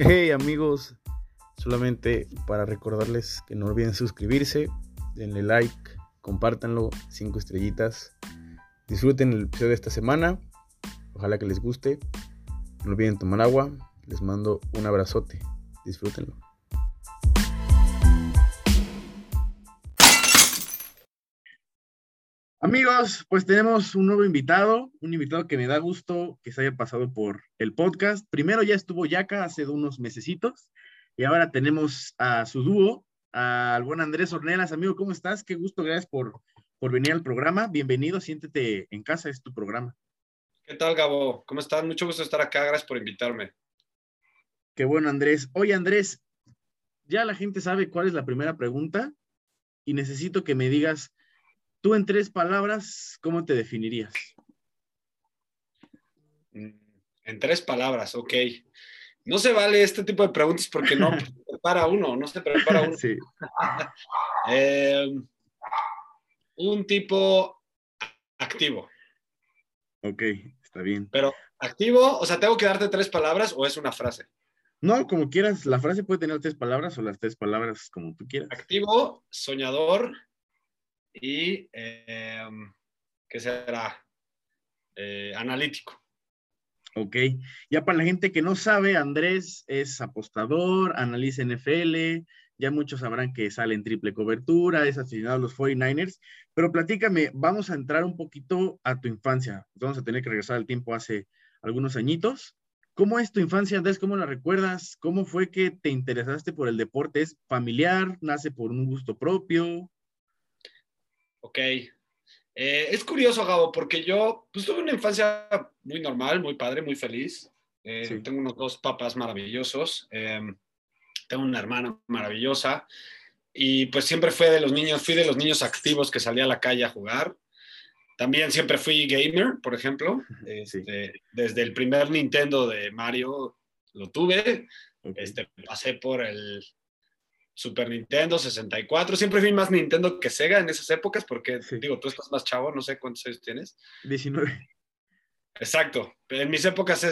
Hey amigos, solamente para recordarles que no olviden suscribirse, denle like, compártanlo, cinco estrellitas. Disfruten el episodio de esta semana, ojalá que les guste. No olviden tomar agua, les mando un abrazote, disfrútenlo. Amigos, pues tenemos un nuevo invitado, un invitado que me da gusto que se haya pasado por el podcast. Primero ya estuvo Yaka hace unos mesecitos y ahora tenemos a su dúo, al buen Andrés Ornelas. Amigo, ¿cómo estás? Qué gusto, gracias por, por venir al programa. Bienvenido, siéntete en casa, es tu programa. ¿Qué tal, Gabo? ¿Cómo estás? Mucho gusto estar acá, gracias por invitarme. Qué bueno, Andrés. Oye, Andrés, ya la gente sabe cuál es la primera pregunta y necesito que me digas Tú en tres palabras, ¿cómo te definirías? Mm, en tres palabras, ok. No se vale este tipo de preguntas porque no se prepara uno, no se prepara uno. Sí. Em, un tipo activo. Ok, está bien. Pero activo, o sea, ¿tengo que darte tres palabras o es una frase? No, como quieras. La frase puede tener tres palabras o las tres palabras como tú quieras. Activo, soñador y, em, ¿qué será? Eh, analítico. Ok, ya para la gente que no sabe, Andrés es apostador, analiza NFL, ya muchos sabrán que sale en triple cobertura, es aficionado a los 49ers, pero platícame, vamos a entrar un poquito a tu infancia, vamos a tener que regresar al tiempo hace algunos añitos. ¿Cómo es tu infancia, Andrés? ¿Cómo la recuerdas? ¿Cómo fue que te interesaste por el deporte? ¿Es familiar? ¿Nace por un gusto propio? Ok. Eh, es curioso, Gabo, porque yo pues, tuve una infancia muy normal, muy padre, muy feliz. Eh, tengo unos dos papás maravillosos. Em, tengo una hermana maravillosa. Y pues siempre fui de los niños, fui de los niños activos que salía a la calle a jugar. También siempre fui gamer, por ejemplo. Este, desde el primer Nintendo de Mario lo tuve. Este, pasé por el Super Nintendo, 64. Siempre fui más Nintendo que Sega en esas épocas, porque digo, tú estás más chavo, no sé cuántos años tienes. 19. Exacto. En mis épocas,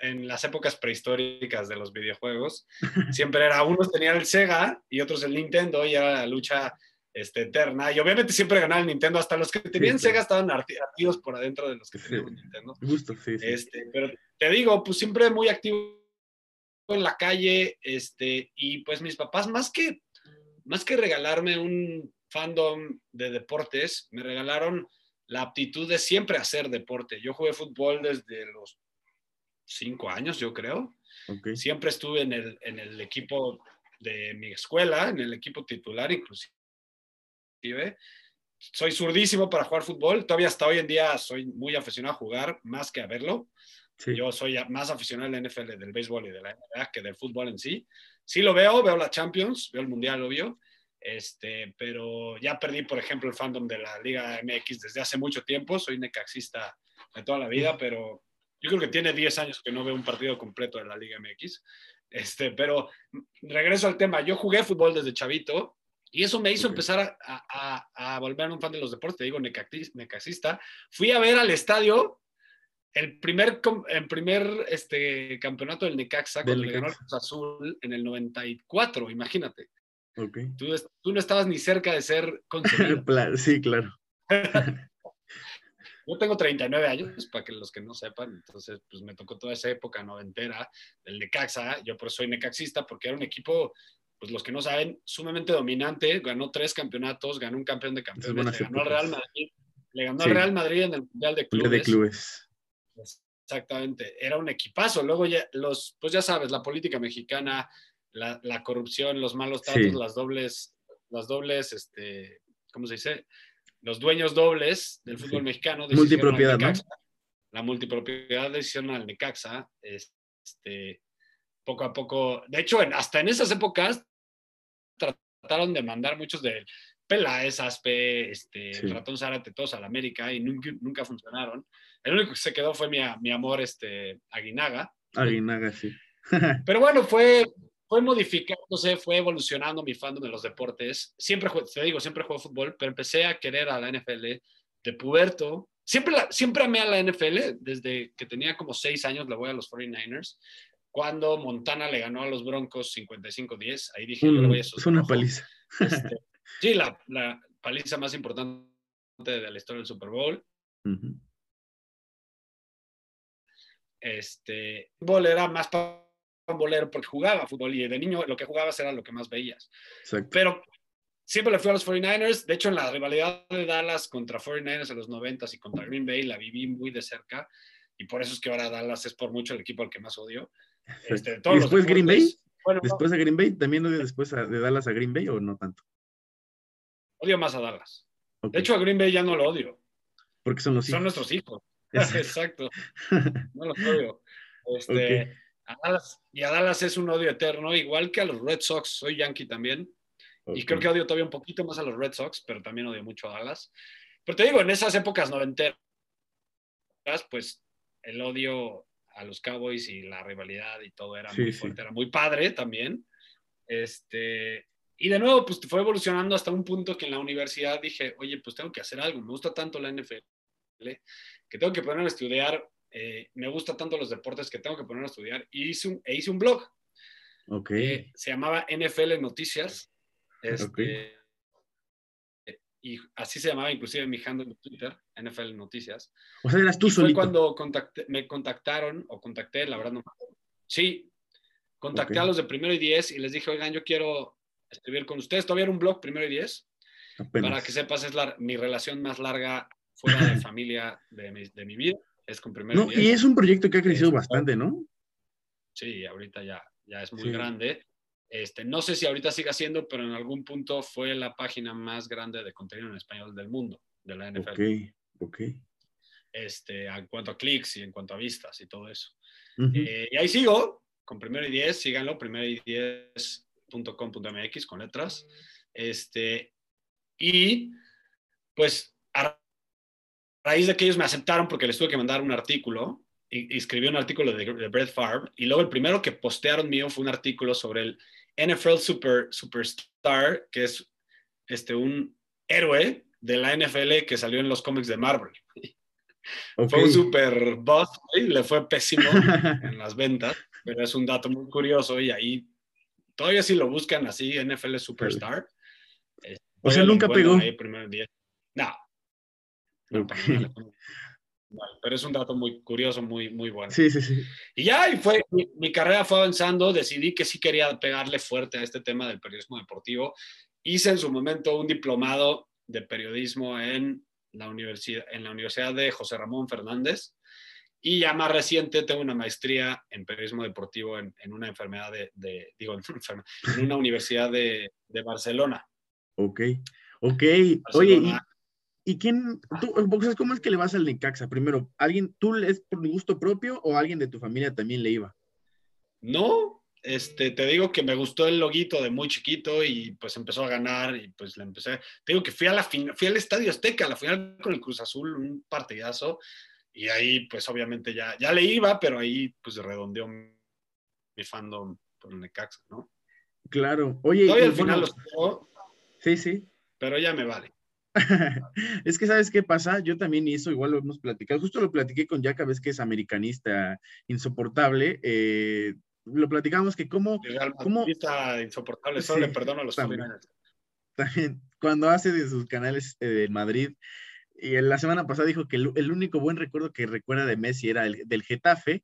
en las épocas prehistóricas de los videojuegos, siempre era unos tenían el Sega y otros el Nintendo y era la lucha este, eterna. Y obviamente siempre ganaba el Nintendo, hasta los que tenían Sega estaban artidos por adentro de los que tenían Nintendo. Justo, sí, Este, pero te digo, pues siempre muy activo en la calle, este, y pues mis papás, más que, más que regalarme un fandom de deportes, me regalaron la aptitud de siempre hacer deporte. Yo jugué fútbol desde los cinco años, yo creo. Siempre estuve en el, en el equipo de mi escuela, en el equipo titular inclusive. Soy zurdísimo para jugar fútbol. Todavía hasta hoy en día soy muy aficionado a jugar más que a verlo. Yo soy más aficionado del NFL, del béisbol y de la NBA que del fútbol en sí. Sí lo veo, veo la Champions, veo el Mundial, obvio, este, pero ya perdí, por ejemplo, el fandom de la Liga MX desde hace mucho tiempo. Soy necaxista de toda la vida, pero yo creo que tiene 10 años que no veo un partido completo de la Liga MX. Este, pero regreso al tema. Yo jugué fútbol desde chavito y eso me hizo empezar a, a, a, volver un fan de los deportes. Te digo, necaxista. Fui a ver al estadio el primer, el primer este, campeonato del Necaxa, cuando le ganó el Cruz Azul en el 94, imagínate. Okay. Tú, tú, no estabas ni cerca de ser conseguido. sí, claro. Yo tengo 39 años, para que los que no sepan, entonces pues me tocó toda esa época noventera del Necaxa, yo por eso soy necaxista, porque era un equipo, pues los que no saben, sumamente dominante, ganó tres campeonatos, ganó un campeón de campeones, le ganó al Real Madrid, le ganó al Real Madrid en el Mundial de Clubes. De clubes Exactamente, era un equipazo. Luego ya los, pues ya sabes, la política mexicana, la, corrupción, los malos tratos, las dobles, las dobles, este, ¿cómo se dice? Los dueños dobles del fútbol mexicano. Multipropiedad, ¿no? La multipropiedad decisión al Necaxa, este, poco a poco, de hecho, hasta en esas épocas trataron de mandar muchos de Peláez, Aspe, este, Ratón Zárate, todos a la América y nunca, nunca funcionaron. El único que se quedó fue mi, mi amor este, Aguinaga. Aguinaga, sí. Pero bueno, fue, fue modificándose, fue evolucionando mi fandom de los deportes. Siempre, te digo, siempre juego fútbol, pero empecé a querer a la NFL de puberto. Siempre, siempre amé a la NFL, desde que tenía como seis años le voy a los 49ers, cuando Montana le ganó a los Broncos 55-10. Ahí dije, yo le voy a Es una paliza. Este, sí, la, la, paliza más importante de la historia del Super Bowl. Este, fútbol era más bolero porque jugaba fútbol y de niño lo que jugabas era lo que más veías. Pero siempre le fui a los 49ers. De hecho, en la rivalidad de Dallas contra 49ers en los 90 y contra Green Bay la viví muy de cerca. Y por eso es que ahora Dallas es por mucho el equipo al que más odio. Este, ¿Y después Green Bay? ¿Después de Green Bay? ¿También odio después de Dallas a Green Bay o no tanto? Odio más a Dallas. De hecho, a Green Bay ya no lo odio. Porque son los hijos. Son nuestros hijos. Exacto. no los odio. Este, y a Dallas es un odio eterno, igual que a los Red Sox. Soy Yankee también. Y creo que odio todavía un poquito más a los Red Sox, pero también odio mucho a Dallas. Pero te digo, en esas épocas noventeras, pues el odio a los Cowboys y la rivalidad y todo era muy fuerte, era muy padre también. Este, y de nuevo, pues fue evolucionando hasta un punto que en la universidad dije, oye, pues tengo que hacer algo, me gusta tanto la NFL, que tengo que ponerme a estudiar, eh, me gusta tanto los deportes que tengo que ponerme a estudiar, y hice un, e hice un blog. Ok. Eh, se llamaba NFL Noticias. Este, y así se llamaba inclusive mi handle de Twitter, NFL Noticias. O sea, eras tú Fue cuando me contactaron, o contacté, la verdad no. Sí, contacté a los de primero y diez y les dije, oigan, yo quiero escribir con ustedes. Todavía era un blog primero y diez. Para que sepas, es la, mi relación más larga fuera de familia de mi, de mi vida. Es con primero y diez. Y es un proyecto que ha crecido bastante, ¿no? Sí, ahorita ya, ya es muy grande. Este, no sé si ahorita siga siendo, pero en algún punto fue la página más grande de contenido en español del mundo, de la NFL. Ok, ok. Este, en cuanto a clics y en cuanto a vistas y todo eso. Eh, y ahí sigo, con primero y diez, síganlo, primero y diez.com.mx con letras. Este, y pues raíz de que ellos me aceptaron porque les tuve que mandar un artículo, y, escribí un artículo de, de Brett Favre, y luego el primero que postearon mío fue un artículo sobre el NFL Super, Superstar, que es este, un héroe de la NFL que salió en los cómics de Marvel. Fue un super boss, le fue pésimo en las ventas, pero es un dato muy curioso y ahí todavía si lo buscan así, NFL Superstar. Eh, o sea, nunca pegó. No. no pero es un dato muy curioso, muy, muy bueno. Sí, sí, sí. Y ya, y fue, mi, carrera fue avanzando, decidí que sí quería pegarle fuerte a este tema del periodismo deportivo. Hice en su momento un diplomado de periodismo en la universidad, en la universidad de José Ramón Fernández. Y ya más reciente tengo una maestría en periodismo deportivo en, en una enfermedad de, de digo, en, una universidad de, de Barcelona. Ok, ok. Oye, ¿Y quién, tú, cómo es que le vas al Necaxa? Primero, ¿alguien, tú es por gusto propio o alguien de tu familia también le iba? No, este, te digo que me gustó el loguito de muy chiquito y pues empezó a ganar y pues le empecé. Te digo que fui, a la fui al Estadio Azteca, a la final con el Cruz Azul, un partidazo y ahí pues obviamente ya, ya le iba, pero ahí pues redondeó mi fandom por el Necaxa, ¿no? Claro. Oye, Todavía al final lo Sí, sí. Pero ya me vale. es que, ¿sabes qué pasa? Yo también hizo, igual lo hemos platicado, justo lo platiqué con Yaka, ves que es americanista insoportable. Eh, lo platicamos que cómo... cómo insoportable, solo le perdono a los también, también, cuando hace de sus canales eh, de Madrid, y la semana pasada dijo que el, el, único buen recuerdo que recuerda de Messi era el del Getafe,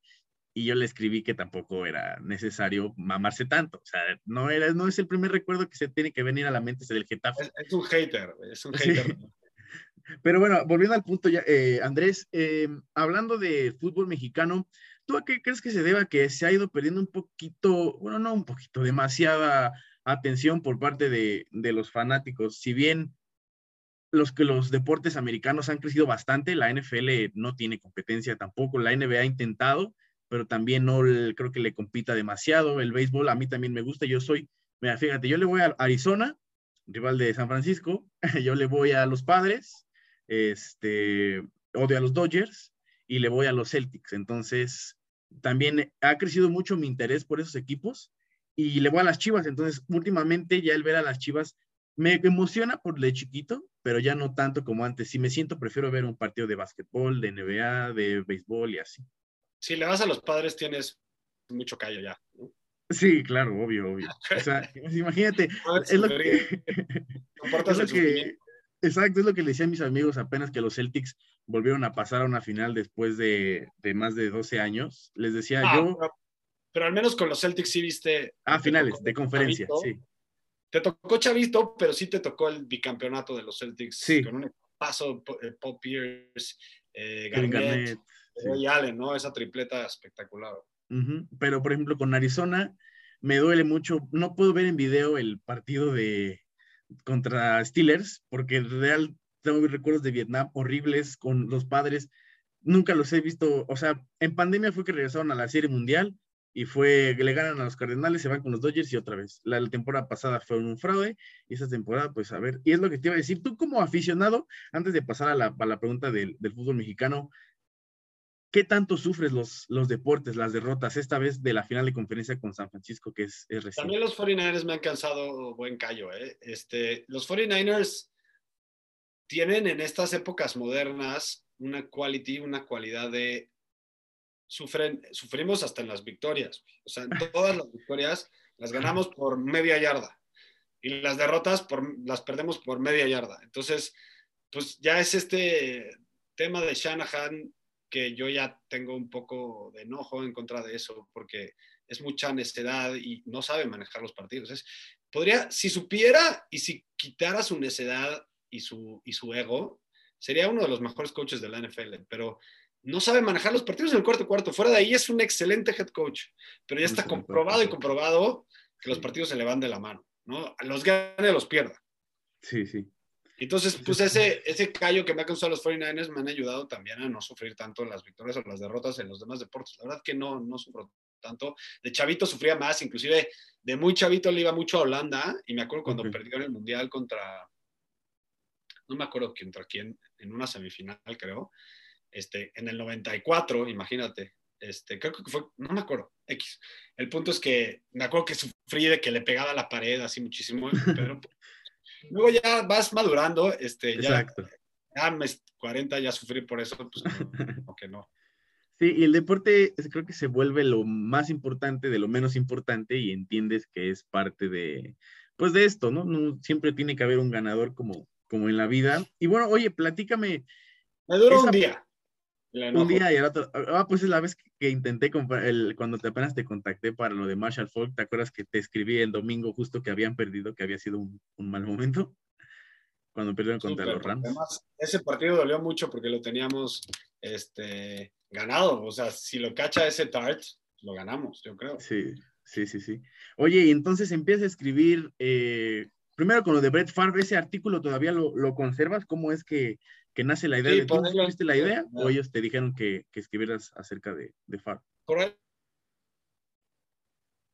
y yo le escribí que tampoco era necesario mamarse tanto. O sea, no, era, no es el primer recuerdo que se tiene que venir a la mente, es del Getafe. Es, un hater, es un hater. Pero bueno, volviendo al punto ya, eh, Andrés, eh, hablando de fútbol mexicano, ¿tú a qué crees que se deba que se ha ido perdiendo un poquito, bueno, no un poquito, demasiada atención por parte de, de los fanáticos? Si bien los que los deportes americanos han crecido bastante, la NFL no tiene competencia tampoco, la NBA ha intentado, pero también no creo que le compita demasiado. El béisbol a mí también me gusta. Yo soy, mira, fíjate, yo le voy a Arizona, rival de San Francisco, yo le voy a los Padres, este, odio a los Dodgers y le voy a los Celtics. Entonces, también ha crecido mucho mi interés por esos equipos y le voy a las Chivas. Entonces, últimamente ya el ver a las Chivas me emociona por de chiquito, pero ya no tanto como antes. Si me siento, prefiero ver un partido de básquetbol, de NBA, de béisbol y así si le vas a los padres, tienes mucho callo ya. Sí, claro, obvio, obvio. O sea, imagínate, es lo que, exacto, es lo que le decía a mis amigos apenas que los Celtics volvieron a pasar a una final después de, más de 12 años. Les decía ah, yo... Pero, al menos con los Celtics sí viste... Ah, finales de conferencia, sí. Te tocó Chavito, pero sí te tocó el bicampeonato de los Celtics sí. con un paso, eh, Paul Pierce, eh, Garnett, y Allen, ¿no? Esa tripleta espectacular. Pero, por ejemplo, con Arizona me duele mucho. No puedo ver en video el partido de contra Steelers, porque en real tengo recuerdos de Vietnam horribles con los padres. Nunca los he visto. O sea, en pandemia fue que regresaron a la Serie Mundial y fue, le ganan a los Cardenales, se van con los Dodgers y otra vez. La, temporada pasada fue un fraude y esa temporada, pues a ver, y es lo que te iba a decir, tú como aficionado, antes de pasar a la, a la pregunta del, del, fútbol mexicano, ¿Qué tanto sufres los, los deportes, las derrotas, esta vez de la final de conferencia con San Francisco, que es, es reciente? También los 49ers me han cansado buen callo. ¿eh? Este, los 49ers tienen en estas épocas modernas una quality, una cualidad de sufren, sufrimos hasta en las victorias. O sea, en todas las victorias las ganamos por media yarda y las derrotas por, las perdemos por media yarda. Entonces, pues ya es este tema de Shanahan que yo ya tengo un poco de enojo en contra de eso, porque es mucha necedad y no sabe manejar los partidos. Es, podría, si supiera y si quitara su necedad y su, y su ego, sería uno de los mejores coaches de la NFL, pero no sabe manejar los partidos en el cuarto cuarto. Fuera de ahí es un excelente head coach, pero ya está comprobado y comprobado que los partidos se le van de la mano, ¿no? Los gane, los pierda. Sí, sí. Entonces, pues ese, ese callo que me ha causado los 49ers me han ayudado también a no sufrir tanto las victorias o las derrotas en los demás deportes. La verdad que no, no sufro tanto. De chavito sufría más, inclusive de muy chavito le iba mucho a Holanda y me acuerdo cuando perdió en el Mundial contra, no me acuerdo contra quién, en una semifinal creo, este, en el 94, imagínate, este, creo que fue, no me acuerdo, X. El punto es que me acuerdo que sufrí de que le pegaba a la pared así muchísimo, pero Luego ya vas madurando, este, ya, ya 40 ya sufrí por eso, pues no, que no. Sí, y el deporte creo que se vuelve lo más importante de lo menos importante y entiendes que es parte de, pues de esto, ¿no? no siempre tiene que haber un ganador como, como en la vida. Y bueno, oye, platícame. Me duró un día. Un día y el otro. Ah, pues es la vez que intenté, el, cuando te apenas te contacté para lo de Marshall Falk, ¿te acuerdas que te escribí el domingo justo que habían perdido, que había sido un, un mal momento? Cuando perdieron contra los Rams. Además, ese partido dolió mucho porque lo teníamos este, ganado. O sea, si lo cacha ese Tart, lo ganamos, yo creo. Sí, sí, sí, sí. Oye, y entonces empieza a escribir, eh, primero con lo de Brett Favre, ese artículo todavía lo, lo conservas, ¿cómo es que que nace la idea de tú escribiste la idea o ellos te dijeron que, que escribieras acerca de, de FAR? Por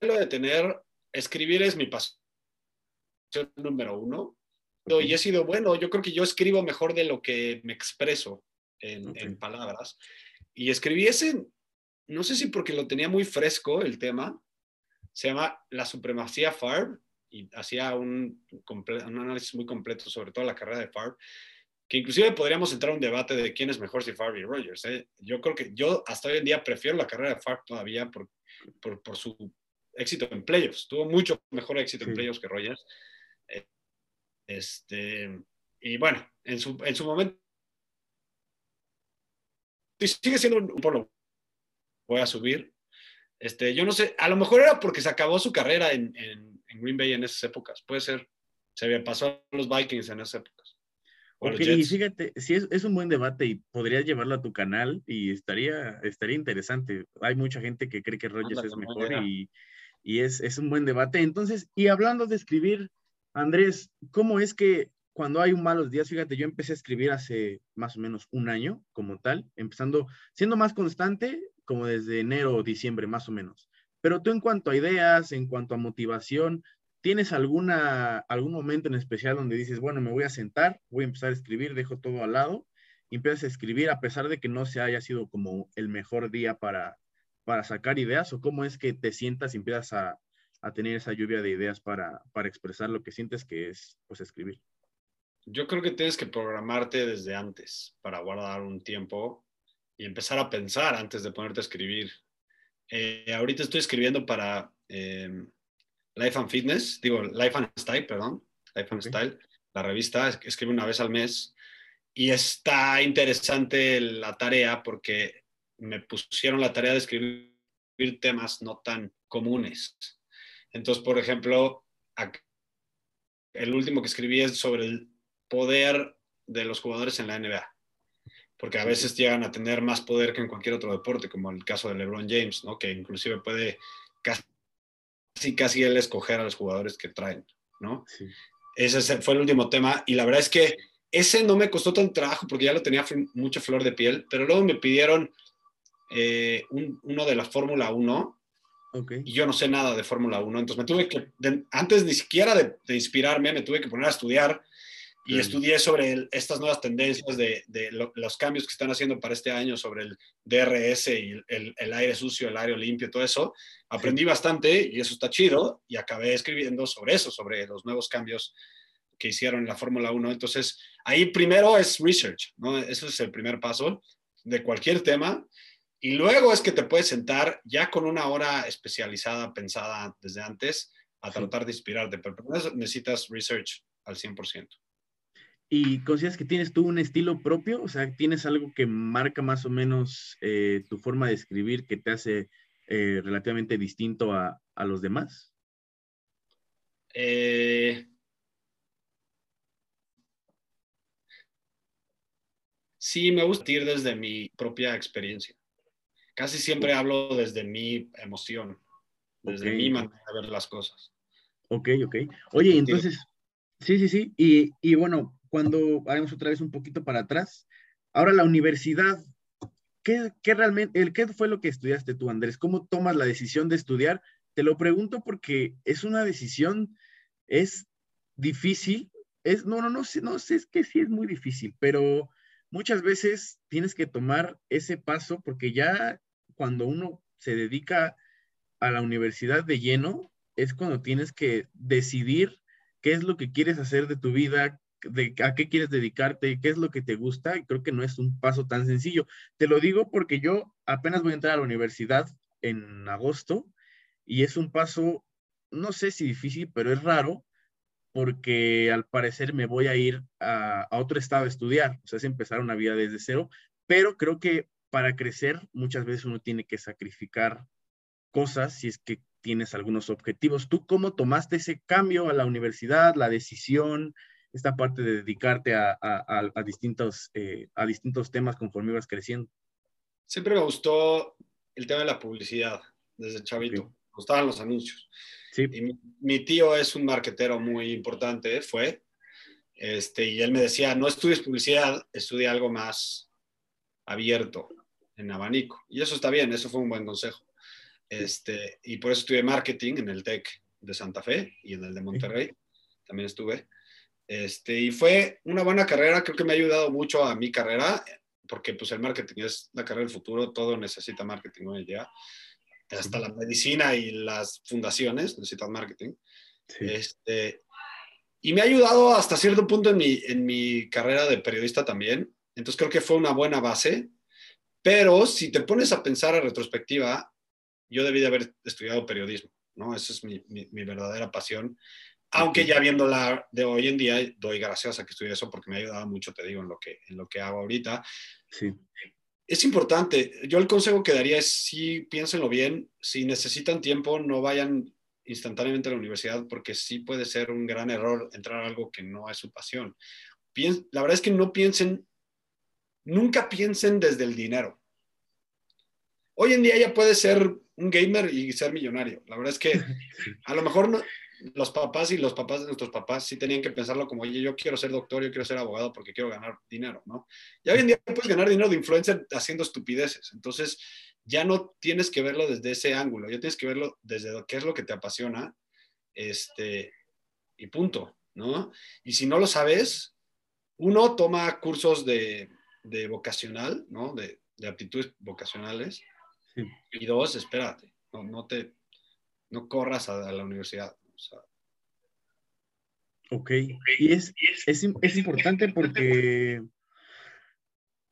lo de tener, escribir es mi pasión número uno. Y he sido bueno, yo creo que yo escribo mejor de lo que me expreso en, en palabras. Y escribí ese, no sé si porque lo tenía muy fresco el tema, se llama La Supremacía FARB y hacía un, un, análisis muy completo sobre toda la carrera de FARB que inclusive podríamos entrar a un debate de quién es mejor si Favre y Rogers. ¿eh? Yo creo que yo hasta hoy en día prefiero la carrera de Favre todavía por, por, por, su éxito en playoffs. Tuvo mucho mejor éxito en playoffs que Rogers. Este, y bueno, en su, en su momento sigue siendo un, polo. Voy a subir. Este, yo no sé, a lo mejor era porque se acabó su carrera en, en, en Green Bay en esas épocas. Puede ser. Se había pasado a los Vikings en esas y fíjate, sí es, es, un buen debate y podrías llevarlo a tu canal y estaría, estaría interesante. Hay mucha gente que cree que Rogers es mejor y, y es, es, un buen debate. Entonces, y hablando de escribir, Andrés, ¿cómo es que cuando hay un malos días, fíjate, yo empecé a escribir hace más o menos un año como tal, empezando, siendo más constante, como desde enero o diciembre más o menos. Pero tú en cuanto a ideas, en cuanto a motivación, ¿Tienes alguna, algún momento en especial donde dices, bueno, me voy a sentar, voy a empezar a escribir, dejo todo al lado y empiezas a escribir a pesar de que no se haya sido como el mejor día para, para sacar ideas? ¿O cómo es que te sientas y empiezas a, a tener esa lluvia de ideas para, para expresar lo que sientes que es pues escribir? Yo creo que tienes que programarte desde antes para guardar un tiempo y empezar a pensar antes de ponerte a escribir. Eh, ahorita estoy escribiendo para em, Life and Fitness, digo, Life and Style, perdón, Life and Style, la revista, escribo una vez al mes y está interesante la tarea porque me pusieron la tarea de escribir temas no tan comunes. Entonces, por ejemplo, el último que escribí es sobre el poder de los jugadores en la NBA, porque a veces llegan a tener más poder que en cualquier otro deporte, como el caso de LeBron James, ¿no? que inclusive puede casi, casi él escoger a los jugadores que traen. ¿no? Ese fue el último tema y la verdad es que ese no me costó tan trabajo porque ya lo tenía mucha flor de piel, pero luego me pidieron eh, uno de la Fórmula 1 y yo no sé nada de Fórmula 1, entonces me tuve que, antes ni siquiera de, inspirarme, me tuve que poner a estudiar y estudié sobre estas nuevas tendencias de, los cambios que están haciendo para este año sobre el DRS y el, aire sucio, el aire limpio, todo eso. Aprendí bastante y eso está chido y acabé escribiendo sobre eso, sobre los nuevos cambios que hicieron en la Fórmula 1. Entonces, ahí primero es research, ¿no? Eso es el primer paso de cualquier tema. Y luego es que te puedes sentar ya con una hora especializada, pensada desde antes, a tratar de inspirarte. Pero primero necesitas research al 100%. ¿Y consideras que tienes tú un estilo propio? O sea, ¿tienes algo que marca más o menos eh, tu forma de escribir que te hace eh, relativamente distinto a, a los demás? Eh, Sí, me gusta ir desde mi propia experiencia. Casi siempre hablo desde mi emoción, desde mi manera de ver las cosas. Ok, ok. Oye, entonces, sí, sí, sí. Y, y bueno, cuando haremos otra vez un poquito para atrás, ahora la universidad, ¿qué, qué realmente, el, ¿qué fue lo que estudiaste tú, Andrés? ¿Cómo tomas la decisión de estudiar? Te lo pregunto porque es una decisión, es difícil, es, no, no, no no sé, es que sí es muy difícil, pero muchas veces tienes que tomar ese paso porque ya cuando uno se dedica a la universidad de lleno, es cuando tienes que decidir qué es lo que quieres hacer de tu vida, de a qué quieres dedicarte, qué es lo que te gusta, y creo que no es un paso tan sencillo. Te lo digo porque yo apenas voy a entrar a la universidad en agosto y es un paso, no sé si difícil, pero es raro porque al parecer me voy a ir a, otro estado a estudiar, o sea, es empezar una vida desde cero, pero creo que para crecer muchas veces uno tiene que sacrificar cosas si es que tienes algunos objetivos. ¿Tú cómo tomaste ese cambio a la universidad, la decisión, esta parte de dedicarte a, distintos, eh, a distintos temas conforme ibas creciendo? Siempre me gustó el tema de la publicidad desde chavito, me gustaban los anuncios. Y mi, tío es un marquetero muy importante, fue, este, y él me decía, no estudies publicidad, estudia algo más abierto, en abanico. Y eso está bien, eso fue un buen consejo. Este, y por eso estudié marketing en el TEC de Santa Fe y en el de Monterrey, también estuve. Este, y fue una buena carrera, creo que me ha ayudado mucho a mi carrera, porque pues el marketing es la carrera del futuro, todo necesita marketing hoy en día hasta la medicina y las fundaciones necesitan marketing. Este, y me ha ayudado hasta cierto punto en mi, en mi carrera de periodista también. Entonces creo que fue una buena base. Pero si te pones a pensar a retrospectiva, yo debí de haber estudiado periodismo, ¿no? Esa es mi, mi, verdadera pasión. Aunque ya viéndola de hoy en día, doy gracias a que estudié eso porque me ha ayudado mucho, te digo, en lo que, en lo que hago ahorita. Sí es importante. Yo el consejo que daría es, sí, piénsenlo bien. Si necesitan tiempo, no vayan instantáneamente a la universidad porque sí puede ser un gran error entrar a algo que no es su pasión. la verdad es que no piensen, nunca piensen desde el dinero. Hoy en día ya puedes ser un gamer y ser millonario. La verdad es que a lo mejor no, los papás y los papás de nuestros papás sí tenían que pensarlo como, oye, yo quiero ser doctor, yo quiero ser abogado porque quiero ganar dinero, ¿no? Y hoy en día puedes ganar dinero de influencer haciendo estupideces. Entonces, ya no tienes que verlo desde ese ángulo, ya tienes que verlo desde qué es lo que te apasiona, este, y punto, ¿no? Y si no lo sabes, uno toma cursos de, de vocacional, ¿no? De, de aptitudes vocacionales. Y dos, espérate, no, no te, no corras a la universidad. Ok, y es, es, es importante porque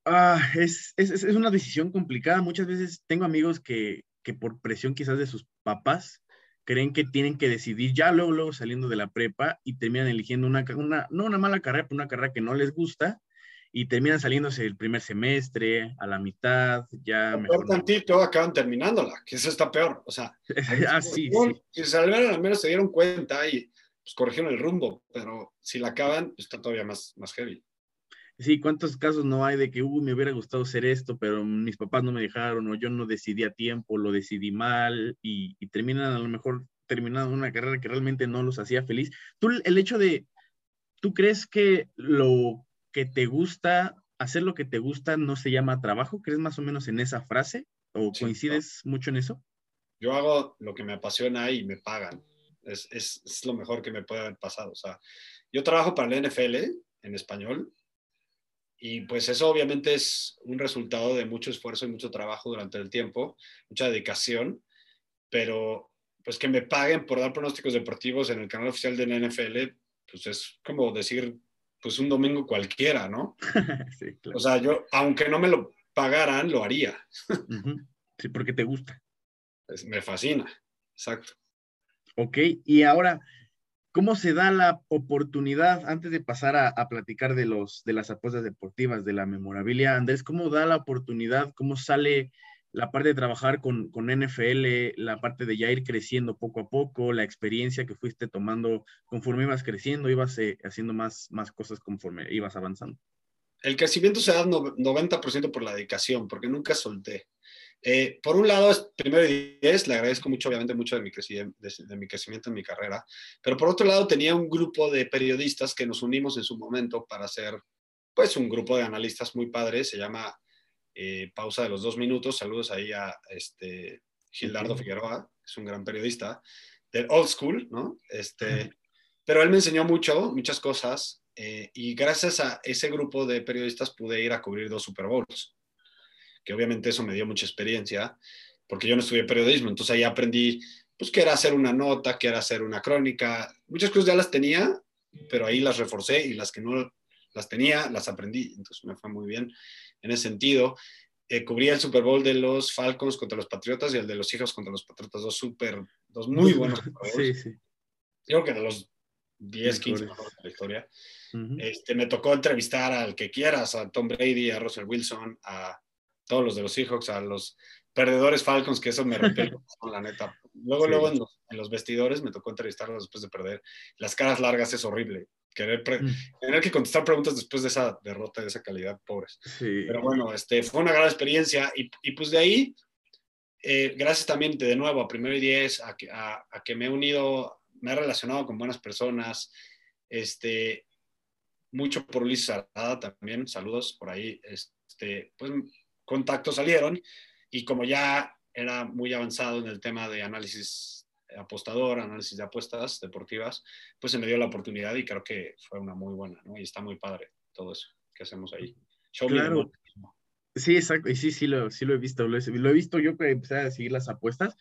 ah, es, es, una decisión complicada. Muchas veces tengo amigos que, que por presión quizás de sus papás, creen que tienen que decidir ya luego, luego saliendo de la prepa y terminan eligiendo una, una no una mala carrera, pero una carrera que no les gusta y terminan saliéndose el primer semestre, a la mitad, ya... Mejor tantito acaban terminándola, que eso está peor. O sea, ah, sí, sí. si salieron al menos se dieron cuenta y pues, corrigieron el rumbo, pero si la acaban, está todavía más, más heavy. Sí, ¿cuántos casos no hay de que, uy, me hubiera gustado hacer esto, pero mis papás no me dejaron, o yo no decidí a tiempo, lo decidí mal, y, y terminan a lo mejor terminando una carrera que realmente no los hacía feliz. Tú, el hecho de, ¿tú crees que lo que te gusta, hacer lo que te gusta no se llama trabajo? ¿Crees más o menos en esa frase? ¿O coincides mucho en eso? Yo hago lo que me apasiona y me pagan. Es, es, es, lo mejor que me puede haber pasado. O sea, yo trabajo para la NFL en español y pues eso obviamente es un resultado de mucho esfuerzo y mucho trabajo durante el tiempo, mucha dedicación, pero pues que me paguen por dar pronósticos deportivos en el canal oficial de la NFL, pues es como decir, pues un domingo cualquiera, ¿no? sí, claro. O sea, yo, aunque no me lo pagaran, lo haría. Sí, porque te gusta. me fascina, exacto. Ok, y ahora, ¿cómo se da la oportunidad, antes de pasar a, a, platicar de, los, de las apuestas deportivas, de la memorabilia, Andrés, cómo da la oportunidad, cómo sale la parte de trabajar con, con, NFL, la parte de ya ir creciendo poco a poco, la experiencia que fuiste tomando conforme ibas creciendo, ibas eh, haciendo más, más cosas conforme ibas avanzando. El crecimiento se da 90% por la dedicación, porque nunca solté. Eh, por un lado, primero y diez, le agradezco mucho, obviamente, mucho de mi, de, de mi crecimiento en mi carrera, pero por otro lado, tenía un grupo de periodistas que nos unimos en su momento para hacer, pues, un grupo de analistas muy padres, se llama eh, pausa de los dos minutos. Saludos ahí a este, Gildardo Figueroa, que es un gran periodista, del old school, ¿no? Este, pero él me enseñó mucho, muchas cosas, eh, y gracias a ese grupo de periodistas pude ir a cubrir dos Super Bowls, que obviamente eso me dio mucha experiencia, porque yo no estudié periodismo, entonces ahí aprendí, pues, qué era hacer una nota, qué era hacer una crónica, muchas cosas ya las tenía, pero ahí las reforcé y las que no las tenía, las aprendí, entonces me fue muy bien en ese sentido. Eh, cubría el Super Bowl de los Falcons contra los Patriotas y el de los Hijos contra los Patriotas, dos super, dos muy buenos. sí, sí. Yo creo que de los 10, 15 mejores de la historia. este, me tocó entrevistar al que quieras, a Tom Brady, a Russell Wilson, a todos los de los Seahawks, a los perdedores Falcons, que eso me rompió la neta. Luego, luego en los, en los, vestidores me tocó entrevistarlos después de perder. Las caras largas es horrible querer mm. tener que contestar preguntas después de esa derrota, de esa calidad, pobres. Pero bueno, este, fue una gran experiencia y, y pues de ahí, eh, gracias también de nuevo a Primero y Diez, a que, a, que me he unido, me he relacionado con buenas personas, este, mucho por Ulises Arada también, saludos por ahí, este, pues contactos salieron y como ya era muy avanzado en el tema de análisis apostador, análisis de apuestas deportivas, pues se me dio la oportunidad y creo que fue una muy buena, ¿no? Y está muy padre todo eso que hacemos ahí. claro. Sí, exacto. Y sí, sí lo, sí lo he visto. Lo he, visto yo que empecé a seguir las apuestas.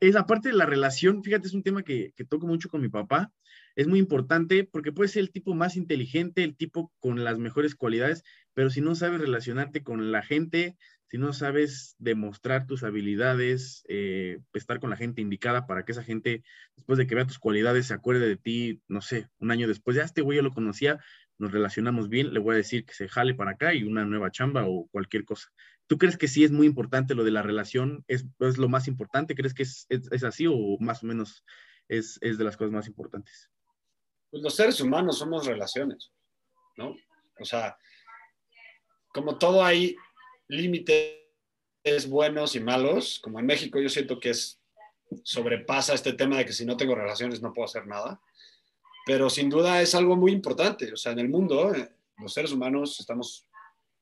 Es parte de la relación, fíjate, es un tema que, que toco mucho con mi papá. Es muy importante porque puede ser el tipo más inteligente, el tipo con las mejores cualidades, pero si no sabes relacionarte con la gente, si no sabes demostrar tus habilidades, eh, estar con la gente indicada para que esa gente, después de que vea tus cualidades, se acuerde de ti, no sé, un año después, ya este güey yo lo conocía, nos relacionamos bien, le voy a decir que se jale para acá y una nueva chamba o cualquier cosa. ¿Tú crees que sí es muy importante lo de la relación? ¿Es, es lo más importante? ¿Crees que es, es, así o más o menos es, de las cosas más importantes? Pues los seres humanos somos relaciones, ¿no? O sea, como todo hay límites buenos y malos, como en México yo siento que es sobrepasa este tema de que si no tengo relaciones no puedo hacer nada, pero sin duda es algo muy importante, o sea, en el mundo eh, los seres humanos estamos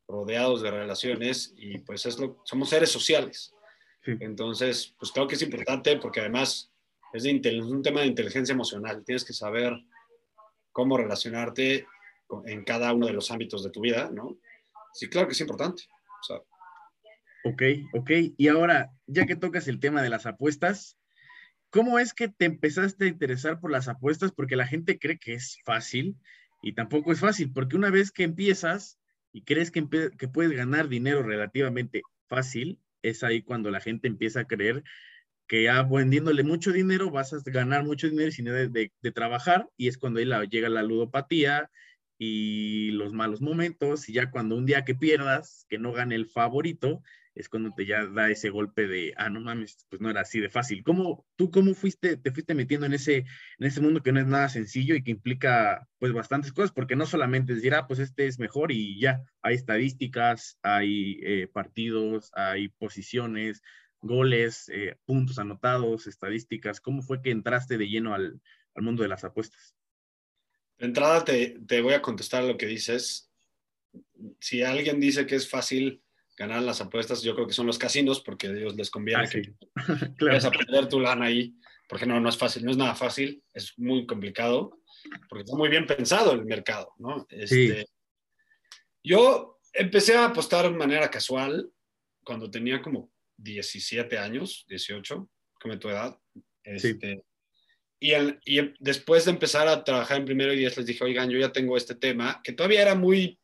rodeados de relaciones y pues es lo, somos seres sociales. Entonces, pues creo que es importante porque además es, de, un tema de inteligencia emocional, tienes que saber cómo relacionarte en cada uno de los ámbitos de tu vida, ¿no? Sí, claro que es importante. Ok, ok. Y ahora, ya que tocas el tema de las apuestas, ¿cómo es que te empezaste a interesar por las apuestas? Porque la gente cree que es fácil y tampoco es fácil, porque una vez que empiezas y crees que, puedes ganar dinero relativamente fácil, es ahí cuando la gente empieza a creer que ya vendiéndole mucho dinero vas a ganar mucho dinero sin de, trabajar y es cuando ahí llega la ludopatía y los malos momentos y ya cuando un día que pierdas, que no gane el favorito, es cuando te ya da ese golpe de, ah, no mames, pues no era así de fácil. ¿Cómo, tú cómo fuiste, te fuiste metiendo en ese, en ese mundo que no es nada sencillo y que implica pues bastantes cosas? Porque no solamente decir, ah, pues este es mejor y ya, hay estadísticas, hay eh, partidos, hay posiciones, goles, eh, puntos anotados, estadísticas. ¿Cómo fue que entraste de lleno al, al mundo de las apuestas? De entrada te, te voy a contestar lo que dices. Si alguien dice que es fácil ganar las apuestas, yo creo que son los casinos, porque a ellos les conviene ah, que claro. a perder tu lana ahí, porque no, no es fácil, no es nada fácil, es muy complicado, porque está muy bien pensado el mercado, ¿no? Este, yo empecé a apostar de manera casual cuando tenía como 17 años, 18, como tu edad. Este, y, el, y después de empezar a trabajar en primero y diez, les dije, oigan, yo ya tengo este tema, que todavía era muy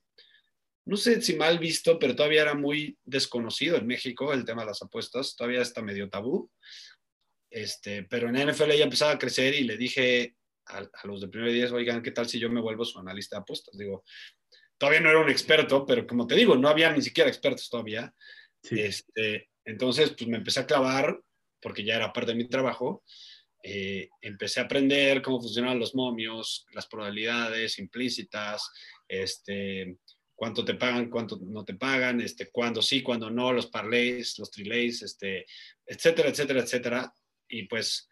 no sé si mal visto, pero todavía era muy desconocido en México el tema de las apuestas, todavía está medio tabú. Este, pero en NFL ya empezaba a crecer y le dije a, los de primer día, oigan, ¿qué tal si yo me vuelvo su analista de apuestas? Digo, todavía no era un experto, pero como te digo, no había ni siquiera expertos todavía. Este, entonces, pues me empecé a clavar, porque ya era parte de mi trabajo, eh, empecé a aprender cómo funcionan los momios, las probabilidades implícitas, este, cuánto te pagan, cuánto no te pagan, este, cuándo sí, cuándo no, los parlays, los trilays, este, etcétera, etcétera, etcétera. Y pues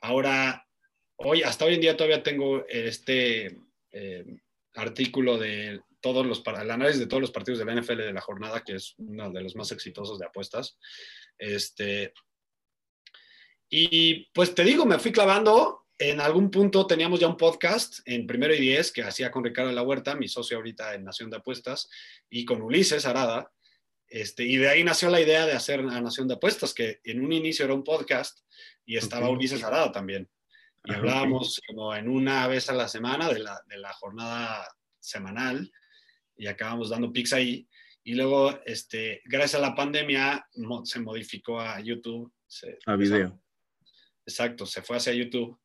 ahora, hoy, hasta hoy en día todavía tengo este eh, artículo de todos los, el análisis de todos los partidos de la NFL de la jornada, que es uno de los más exitosos de apuestas. Este, y pues te digo, me fui clavando en algún punto teníamos ya un podcast en Primero y Diez que hacía con Ricardo de la Huerta, mi socio ahorita en Nación de Apuestas, y con Ulises Arada. Este, y de ahí nació la idea de hacer a Nación de Apuestas, que en un inicio era un podcast y estaba Ulises Arada también. Y hablábamos como en una vez a la semana de la, de la jornada semanal y acabamos dando pics ahí. Y luego, este, gracias a la pandemia, se modificó a YouTube. a video. Exacto, se fue hacia YouTube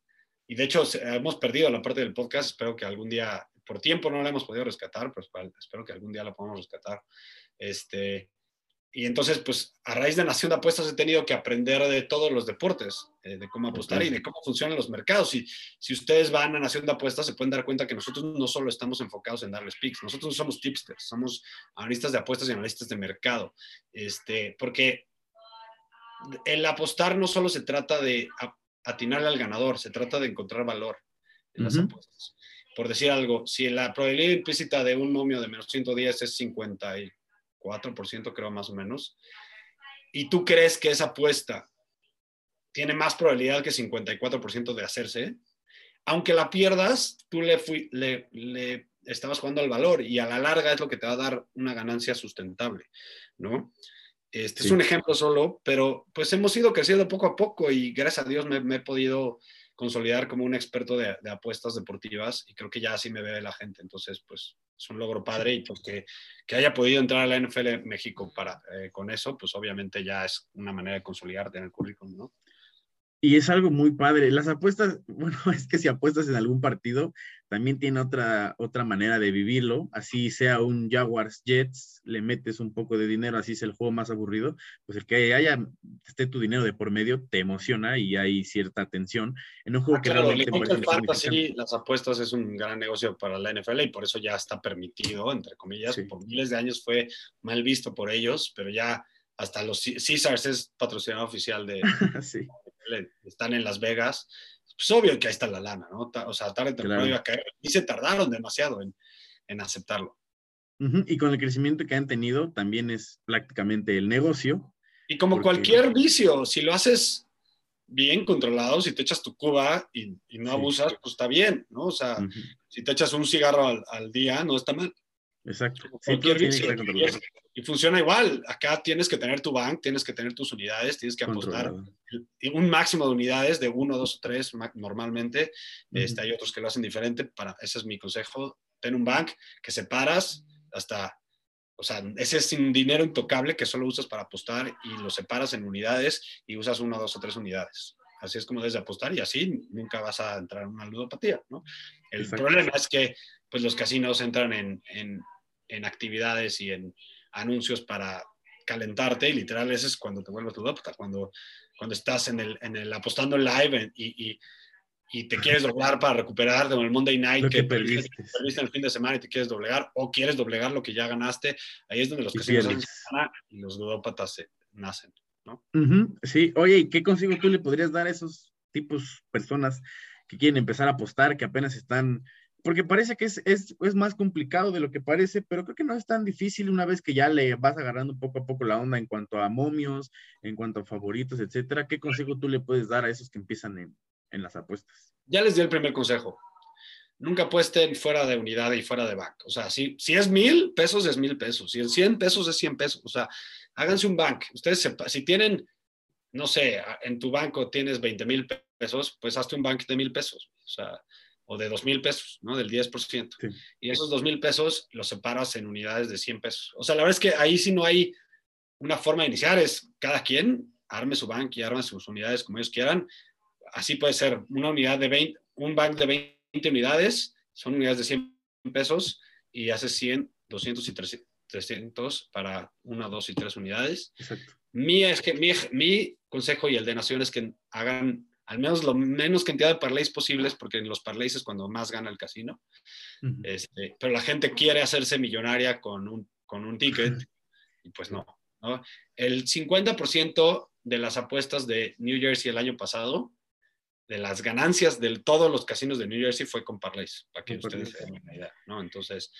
y de hecho, hemos perdido la parte del podcast. Espero que algún día, por tiempo no la hemos podido rescatar, pues espero que algún día la podamos rescatar. Este, y entonces, pues a raíz de Nación de Apuestas he tenido que aprender de todos los deportes, eh, de cómo apostar y de cómo funcionan los mercados. Y si ustedes van a Nación de Apuestas, se pueden dar cuenta que nosotros no solo estamos enfocados en darles picks, nosotros no somos tipsters, somos analistas de apuestas y analistas de mercado. Este, porque el apostar no solo se trata de atinarle al ganador, se trata de encontrar valor en las apuestas. Por decir algo, si la probabilidad implícita de un momio de menos 110 es 54%, creo más o menos, y tú crees que esa apuesta tiene más probabilidad que 54% de hacerse, aunque la pierdas, tú le, le, le estabas jugando al valor y a la larga es lo que te va a dar una ganancia sustentable, ¿no? Este es un ejemplo solo, pero pues hemos ido creciendo poco a poco y gracias a Dios me, he podido consolidar como un experto de, apuestas deportivas y creo que ya así me ve la gente. Entonces, pues es un logro padre y porque que haya podido entrar a la NFL México para, eh, con eso, pues obviamente ya es una manera de consolidarte en el currículum, ¿no? Y es algo muy padre. Las apuestas, bueno, es que si apuestas en algún partido, también tiene otra, otra manera de vivirlo. Así sea un Jaguars Jets, le metes un poco de dinero, así es el juego más aburrido. Pues el que haya, esté tu dinero de por medio, te emociona y hay cierta tensión. En un juego ah, que claro, el fantasy, las apuestas es un gran negocio para la NFL y por eso ya está permitido, entre comillas. Por miles de años fue mal visto por ellos, pero ya hasta los Caesars es patrocinador oficial de, sí están en Las Vegas, pues obvio que ahí está la lana, ¿no? O sea, tarde o temprano iba a caer. Y se tardaron demasiado en, en aceptarlo. Y con el crecimiento que han tenido, también es prácticamente el negocio. Y como cualquier vicio, si lo haces bien controlado, si te echas tu cuba y, y no abusas, pues está bien, ¿no? O sea, si te echas un cigarro al, al, día, no está mal. Exacto. Cualquier y funciona igual. Acá tienes que tener tu bank, tienes que tener tus unidades, tienes que apostar un máximo de unidades de uno, dos o tres normalmente. este, hay otros que lo hacen diferente. Para, ese es mi consejo. Ten un bank que separas hasta O sea, ese es un dinero intocable que solo usas para apostar y lo separas en unidades y usas una, dos o tres unidades. Así es como debes de apostar y así nunca vas a entrar en una ludopatía, ¿no? El problema es que pues, los casinos entran en, en, en, actividades y en anuncios para calentarte y literal ese es cuando te vuelves ludópata, cuando, cuando estás en el, en el apostando en live y, y y te quieres doblar para recuperar de el Monday Night que, perdiste. en el fin de semana y te quieres doblegar, o quieres doblegar lo que ya ganaste, ahí es donde los casinos y los ludópatas nacen, ¿no? Sí, oye, ¿y qué consejo tú le podrías dar a esos tipos, personas que quieren empezar a apostar, que apenas están, porque parece que es, es, es más complicado de lo que parece, pero creo que no es tan difícil una vez que ya le vas agarrando poco a poco la onda en cuanto a momios, en cuanto a favoritos, etcétera. ¿Qué consejo tú le puedes dar a esos que empiezan en, en las apuestas. Ya les di el primer consejo. Nunca apuesten fuera de unidad y fuera de bank. O sea, si, si es mil pesos, es mil pesos. Si es 100 pesos, es 100 pesos. O sea, háganse un bank. Ustedes, si tienen, no sé, en tu banco tienes 20 mil pesos, pues hazte un bank de mil pesos. O sea, o de dos mil pesos, ¿no? Del 10%. Y esos dos mil pesos los separas en unidades de 100 pesos. O sea, la verdad es que ahí sí no hay una forma de iniciar, es cada quien arme su bank y arme sus unidades como ellos quieran así puede ser una unidad de 20, un bank de 20 unidades, son unidades de 100 pesos y hace 100, 200 y 300 para una, dos y tres unidades. Mi, es que, mi, consejo y el de Nación es que hagan al menos lo menos cantidad de parlays posibles, porque en los parlays es cuando más gana el casino. este, pero la gente quiere hacerse millonaria con un, con un ticket y pues no, no. El 50% de las apuestas de New Jersey el año pasado de las ganancias de todos los casinos de New Jersey fue con parlays, para que ustedes tengan una idea, ¿no? Entonces,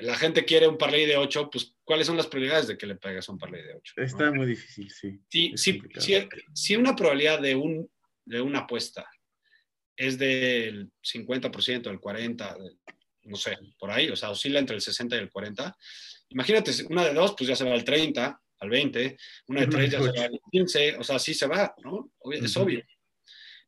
la gente quiere un parlay de 8, pues, ¿cuáles son las probabilidades de que le pegues un parlay de 8? Está muy difícil, sí. Sí, si, una probabilidad de, un, de una apuesta es del 50%, del 40%, no sé, por ahí, o sea, oscila entre el 60 y el 40, imagínate, una de dos, pues ya se va al 30, al 20, una de tres ya se va al 15, o sea, sí se va, ¿no? Es obvio.